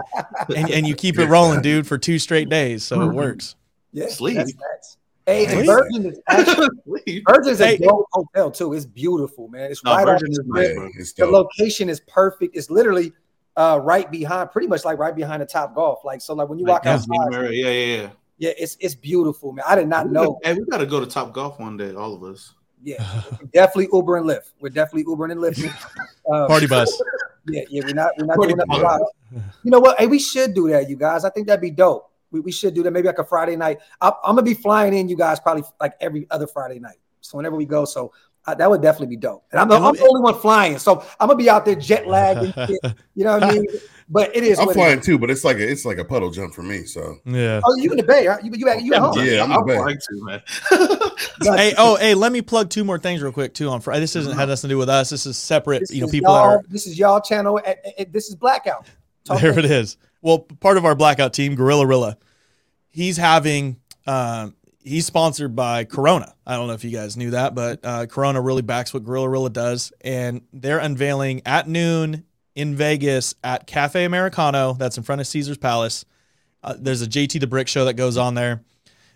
Speaker 2: and, and you keep it rolling, dude, for two straight days. So it works.
Speaker 1: Yeah,
Speaker 4: Sleep.
Speaker 1: that's facts. Hey, and
Speaker 2: Sleep.
Speaker 1: Virgin is [LAUGHS] actually Virgin's
Speaker 2: Hey.
Speaker 1: a dope hotel too. It's beautiful, man. It's
Speaker 4: No,
Speaker 1: right off
Speaker 4: Virgin
Speaker 1: the
Speaker 4: is nice,
Speaker 3: it's
Speaker 1: The location is perfect. It's literally uh, right behind, pretty much like right behind the top golf. Like so, like when you
Speaker 4: Like,
Speaker 1: walk
Speaker 4: yeah,
Speaker 1: outside,
Speaker 4: yeah, yeah, yeah.
Speaker 1: Yeah, it's it's beautiful, man. I did not know.
Speaker 4: Hey, we got to go to Top Golf one day, all of us.
Speaker 1: Yeah, [LAUGHS] definitely Uber and Lyft. We're definitely Uber and Lyft. Uh, [LAUGHS]
Speaker 2: Party bus. [LAUGHS]
Speaker 1: Yeah, yeah, we're not we're not
Speaker 4: Party
Speaker 1: doing that. a lot. You know what? Hey, we should do that, you guys. I think that'd be dope. We, we should do that maybe like a Friday night. I, I'm gonna be flying in, you guys, probably like every other Friday night. So whenever we go, so uh, that would definitely be dope. And I'm the, I'm
Speaker 2: let
Speaker 1: the only one flying, so I'm gonna be out there jet lagged. You know what I mean? [LAUGHS] But it is.
Speaker 3: I'm
Speaker 1: what it
Speaker 3: flying
Speaker 1: is.
Speaker 3: too, but it's like a it's like a puddle jump for me. So
Speaker 2: Yeah.
Speaker 1: Oh, you in the Bay? Huh? You you at you at home?
Speaker 3: Yeah, I'm
Speaker 4: I'm flying too, man. [LAUGHS]
Speaker 2: Hey, oh, hey, let me plug two more things real quick too on Friday. This isn't had nothing to do with us. This is separate.
Speaker 1: This
Speaker 2: you know, people are
Speaker 1: This is y'all channel. and- and This is blackout. Talk
Speaker 2: there
Speaker 1: to-
Speaker 2: it is. Well, part of our blackout team, Gorilla Rilla, he's having um, he's sponsored by Corona. I don't know if you guys knew that, but uh, Corona really backs what Gorilla Rilla does, and they're unveiling at noon in Vegas at Cafe Americano. That's in front of Caesar's Palace. Uh, there's a JT the Brick show that goes on there.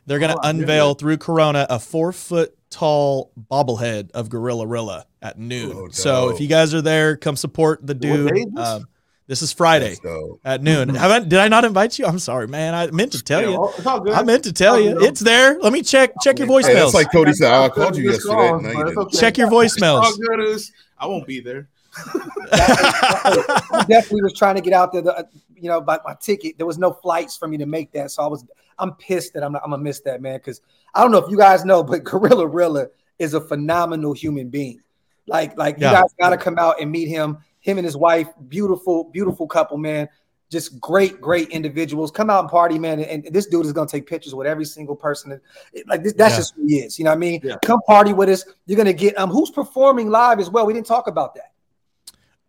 Speaker 2: They're gonna
Speaker 4: Oh,
Speaker 2: unveil
Speaker 4: know.
Speaker 2: through Corona a four foot tall bobblehead of Gorilla Rilla at noon.
Speaker 3: Oh,
Speaker 2: so if you guys are there, come support the dude.
Speaker 4: day is this?
Speaker 2: Um, this is Friday at noon. Mm-hmm. Have I, did I not invite you? I'm sorry, man. I meant to tell
Speaker 4: Yeah,
Speaker 2: you.
Speaker 4: it's all good.
Speaker 2: I meant to tell you. It's there. Let me check check your
Speaker 3: Hey,
Speaker 2: voicemails.
Speaker 3: that's like Cody said. "Oh, I called you yesterday.
Speaker 4: gone,
Speaker 3: No, you
Speaker 4: okay.
Speaker 2: check your voicemails.
Speaker 4: I won't be there.
Speaker 1: I [LAUGHS] definitely was trying to get out there. The, uh, you know, by my ticket, there was no flights for me to make that, so I was. I'm pissed that I'm. I'm gonna miss that man because I don't know if you guys know, but [LAUGHS] Gorilla Rilla is a phenomenal human being. Like, like
Speaker 2: Yeah.
Speaker 1: you guys got to come out and meet him. Him and his wife, beautiful, beautiful couple, man. Just great, great individuals. Come out and party, man. And, and this dude is gonna take pictures with every single person. Like this, that's
Speaker 2: Yeah.
Speaker 1: just who he is. You know what I mean?
Speaker 4: Yeah.
Speaker 1: Come party with us. You're gonna get um who's performing live as well. We didn't talk about that.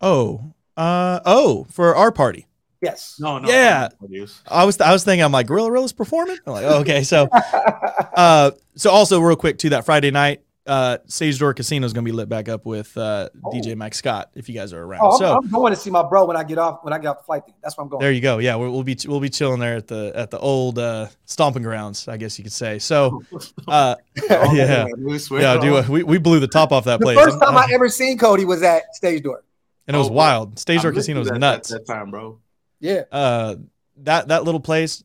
Speaker 2: oh, uh, oh, for our party.
Speaker 1: Yes.
Speaker 4: No, no.
Speaker 2: Yeah. I was I was thinking I'm like Gorilla Rilla's performing. I'm like, oh, okay, so [LAUGHS] uh, so also real quick to that Friday night, uh, Stage Door Casino is gonna be lit back up with uh, DJ Mike Scott if you guys are around.
Speaker 1: Oh, I'm,
Speaker 2: so
Speaker 1: I'm going to see my bro when I get off when I get off the flight. Thing. That's where I'm going.
Speaker 2: There you go. Yeah, we'll, we'll be we'll be chilling there at the at the old uh, stomping grounds, I guess you could say. So, [LAUGHS] uh, yeah,
Speaker 4: We
Speaker 2: yeah,
Speaker 4: on-
Speaker 2: dude, we, we blew the top off that
Speaker 1: the
Speaker 2: place,
Speaker 1: first time I ever seen Cody was at Stage Door.
Speaker 2: and it was
Speaker 4: Oh,
Speaker 2: wild. Stage Door
Speaker 4: missed
Speaker 2: Casino
Speaker 4: you
Speaker 2: was
Speaker 4: that-
Speaker 2: nuts.
Speaker 4: That, that time, bro.
Speaker 1: Yeah.
Speaker 2: Uh, that that little place.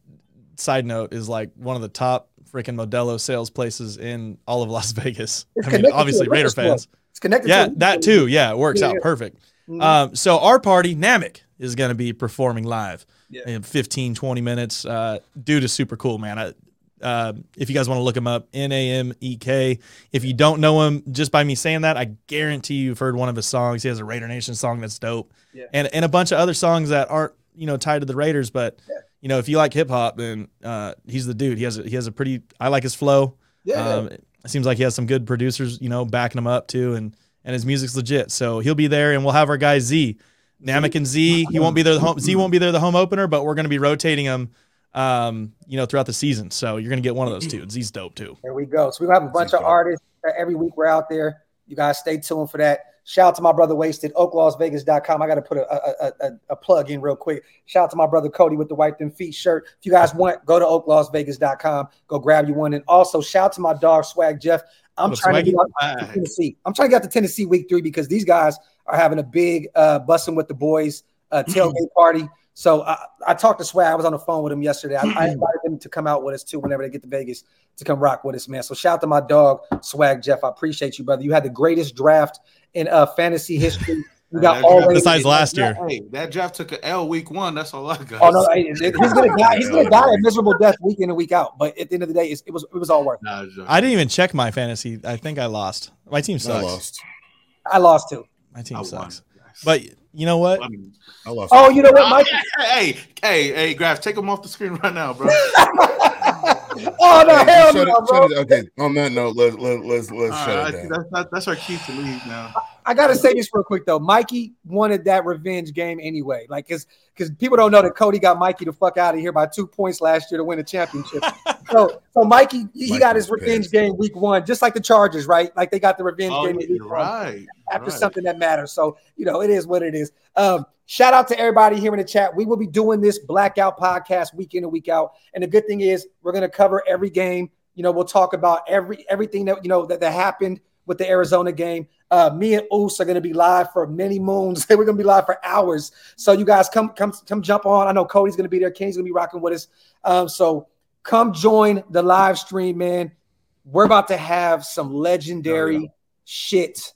Speaker 2: Side note is like one of the top freaking Modelo sales places in all of Las [LAUGHS] Vegas.
Speaker 1: It's
Speaker 2: I mean, obviously Raider fans.
Speaker 1: It's connected.
Speaker 2: Yeah,
Speaker 1: to
Speaker 2: that too. Yeah, it works
Speaker 1: Yeah,
Speaker 2: out
Speaker 1: yeah.
Speaker 2: perfect.
Speaker 1: Mhm.
Speaker 2: Um, so our party, Namek, is going to be performing live
Speaker 1: Yeah.
Speaker 2: in 15, 20 minutes. Uh, dude is super cool, man. I, uh, if you guys want to look him up, N A M E K. If you don't know him, just by me saying that, I guarantee you've heard one of his songs. He has a Raider Nation song that's dope,
Speaker 1: Yeah.
Speaker 2: and and a bunch of other songs that aren't you know tied to the Raiders. But you know, if you like hip hop, then uh, he's the dude. He has a, he has a pretty. I like his flow.
Speaker 1: Yeah.
Speaker 2: Um, it seems like he has some good producers, you know, backing him up too, and and his music's legit. So he'll be there, and we'll have our guy Z, Namek and Z. He won't be there. The home, Z won't be there the home opener, but we're going to be rotating him, um, you know, throughout the season. So you're going to get one of those two. Z's dope too.
Speaker 1: There we go. So we have a bunch of
Speaker 3: Okay.
Speaker 1: artists every week. We're out there. You guys stay tuned for that. Shout out to my brother Wasted, oaklasvegas.com. I got to put a, a, a, a plug in real quick. Shout out to my brother Cody with the White Them Feet shirt. If you guys want, go to oaklasvegas.com. Go grab you one. And also shout out to my dog Swag Jeff. I'm
Speaker 2: Little
Speaker 1: trying to get out to Tennessee. I'm trying to get to Tennessee week three because these guys are having a big uh bussing with the boys uh [LAUGHS] tailgate party. So I, I talked to Swag. I was on the phone with him yesterday. I, I invited them to come out with us too whenever they get to Vegas to come rock with us, man. So shout out to my dog Swag Jeff. I appreciate you, brother. You had the greatest draft in uh fantasy history. You got all
Speaker 4: draft-
Speaker 2: Besides
Speaker 4: that
Speaker 2: last
Speaker 4: draft-
Speaker 2: year.
Speaker 4: Hey, that draft took an L week one. That's all I got.
Speaker 1: Oh no, hey, he's gonna die. He's gonna die a miserable death week in and week out. But at the end of the day, it was it was all worth. it.
Speaker 4: Nah, it's joking.
Speaker 2: I didn't even check my fantasy. I think I lost. My team
Speaker 3: I
Speaker 2: sucks.
Speaker 3: lost.
Speaker 1: I lost too.
Speaker 2: My team
Speaker 4: I
Speaker 2: sucks.
Speaker 4: won.
Speaker 2: But you know what?
Speaker 4: I mean-
Speaker 3: I lost.
Speaker 1: Oh, you know what, Mike? [LAUGHS]
Speaker 4: hey, hey, hey, Graf, take him off the screen right now, bro. [LAUGHS]
Speaker 1: oh no,
Speaker 3: Hey,
Speaker 1: hell no,
Speaker 3: it,
Speaker 1: bro.
Speaker 3: it. Okay. On that note, let, let, let's let's
Speaker 4: All
Speaker 3: shut
Speaker 4: right, I
Speaker 3: it down.
Speaker 4: that's, that's our key to leave now.
Speaker 1: I gotta say this real quick though. Mikey wanted that revenge game anyway. Like, cause because people don't know that Cody got Mikey the fuck out of here by two points last year to win a championship. [LAUGHS] so so Mikey, he
Speaker 3: Mikey
Speaker 1: got his revenge
Speaker 3: pissed.
Speaker 1: game week one, just like the Chargers, right? Like they got the revenge
Speaker 4: Oh,
Speaker 1: game in
Speaker 4: you're
Speaker 1: week one after
Speaker 4: right.
Speaker 1: something that matters. So you know, it is what it is. Um, shout out to everybody here in the chat. We will be doing this blackout podcast week in and week out. And the good thing is we're gonna cover every game. You know, we'll talk about every everything that you know that, that happened with the Arizona game. Uh, me and Oos are going to be live for many moons. [LAUGHS] We're going to be live for hours. So you guys come, come, come jump on. I know Cody's going to be there. Kenny's going to be rocking with us. Um, so come join the live stream, man. We're about to have some legendary
Speaker 4: Oh, yeah.
Speaker 1: shit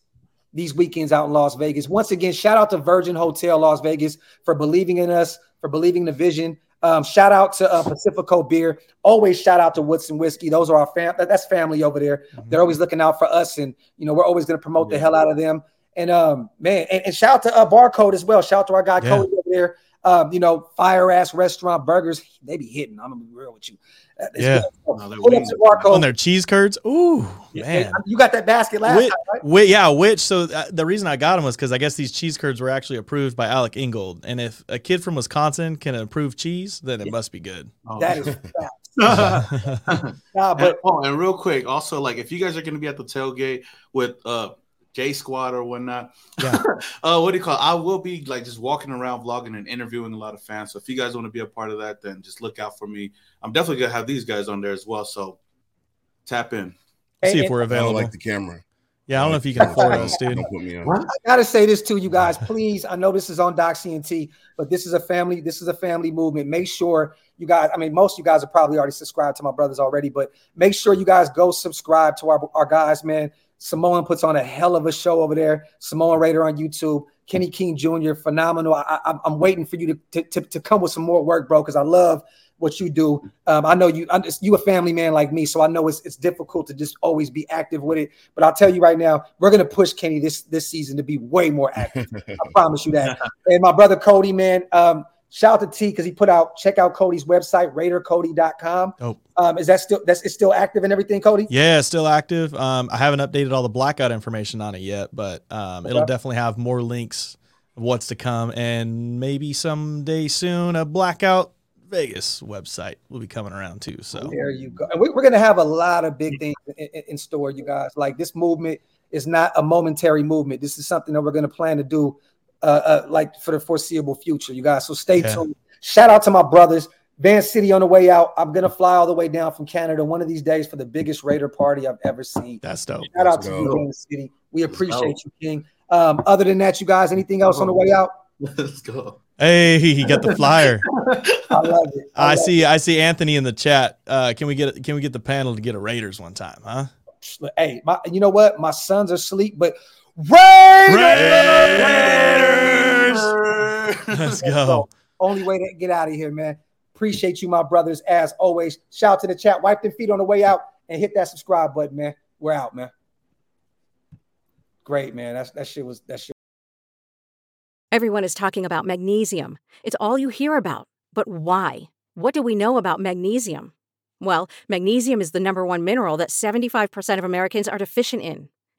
Speaker 1: these weekends out in Las Vegas. Once again, shout out to Virgin Hotel Las Vegas for believing in us, for believing in the vision. Um, shout out to uh, Pacifico Beer. Always shout out to Woodson Whiskey. Those are our fam. that- That's family over there. They're always looking out for us, and you know we're always going to promote the hell out of them. And um, man, and, and shout out to uh, Barcode as well. Shout out to our guy
Speaker 2: Yeah.
Speaker 1: Cody there. Um, you know, fire ass restaurant burgers. They be hitting. I'm gonna be real with you. Uh,
Speaker 2: Yeah.
Speaker 1: good.
Speaker 4: No, they're
Speaker 1: Pull up
Speaker 4: wings
Speaker 1: to
Speaker 4: are
Speaker 1: Barcode.
Speaker 2: On their cheese curds. Ooh,
Speaker 1: Hey,
Speaker 2: man.
Speaker 1: you got that basket last
Speaker 2: Which,
Speaker 1: time, right?
Speaker 2: which, yeah, which so uh, the reason I got them was because I guess these cheese curds were actually approved by Alec Ingold, and if a kid from Wisconsin can approve cheese, then it must be good.
Speaker 4: Oh.
Speaker 1: That is [LAUGHS] fact.
Speaker 2: yeah, [LAUGHS]
Speaker 1: Nah,
Speaker 4: and,
Speaker 1: but
Speaker 4: oh, and real quick, also like if you guys are going to be at the tailgate with uh J Squad or whatnot, [LAUGHS] uh, what do you call? It? I will be like just walking around, vlogging and interviewing a lot of fans. So if you guys want to be a part of that, then just look out for me. I'm definitely gonna have these guys on there as well. So tap in.
Speaker 2: see if we're available.
Speaker 3: I don't
Speaker 2: available.
Speaker 3: like the camera.
Speaker 2: yeah, I don't know if you can afford us, dude.
Speaker 3: Don't put me on.
Speaker 1: I gotta say this to you guys, please. I know this is on Doc CNT, but this is a family. This is a family movement. Make sure you guys. I mean, most of you guys are probably already subscribed to my brothers already, but make sure you guys go subscribe to our, our guys, man. Samoan puts on a hell of a show over there. Samoan Raider on YouTube. Kenny King Jr. phenomenal. I, I, I'm waiting for you to, to, to come with some more work, bro, because I love what you do. Um, I know you. I'm you a family man like me, so I know it's it's difficult to just always be active with it. But I'll tell you right now, we're gonna push Kenny this this season to be way more active. [LAUGHS] I promise you that. And my brother Cody, man, um, shout out to T because he put out check out Cody's website, RaiderCody.com.
Speaker 2: Oh.
Speaker 1: Um, is that still that's it's still active and everything, Cody?
Speaker 2: Yeah, still active. Um, I haven't updated all the blackout information on it yet, but um, it'll definitely have more links of what's to come, and maybe someday soon a blackout Vegas website will be coming around too. So
Speaker 1: There you go. And we, we're going to have a lot of big things in, in, in store, you guys. Like this movement is not a momentary movement. This is something that we're going to plan to do, uh, uh, like for the foreseeable future, you guys. So stay
Speaker 2: Yeah.
Speaker 1: tuned. Shout out to my brothers. Van City on the way out. I'm going to fly all the way down from Canada one of these days for the biggest Raider party I've ever seen.
Speaker 2: that's dope.
Speaker 1: Shout out to
Speaker 3: Let's
Speaker 1: you,
Speaker 3: go.
Speaker 1: Van City. We appreciate you, King. Um, other than that, you guys, anything else on the way out? [LAUGHS]
Speaker 4: Let's go.
Speaker 2: Hey, he got the flyer. [LAUGHS]
Speaker 1: I love it.
Speaker 2: I
Speaker 1: love
Speaker 2: see. I see Anthony in the chat. Uh, can we get can we get the panel to get a Raiders one time, huh?
Speaker 1: Hey, my, you know what? My sons are asleep, but Raiders!
Speaker 2: Let's go.
Speaker 1: Only way to get out of here, man. Appreciate you, my brothers, as always. Shout out to the chat. Wipe their feet on the way out and hit that subscribe button, man. We're out, man. Great, man. That's that shit was that shit.
Speaker 5: Everyone is talking about magnesium. It's all you hear about. But why? What do we know about magnesium? Well, magnesium is the number one mineral that 75% of Americans are deficient in.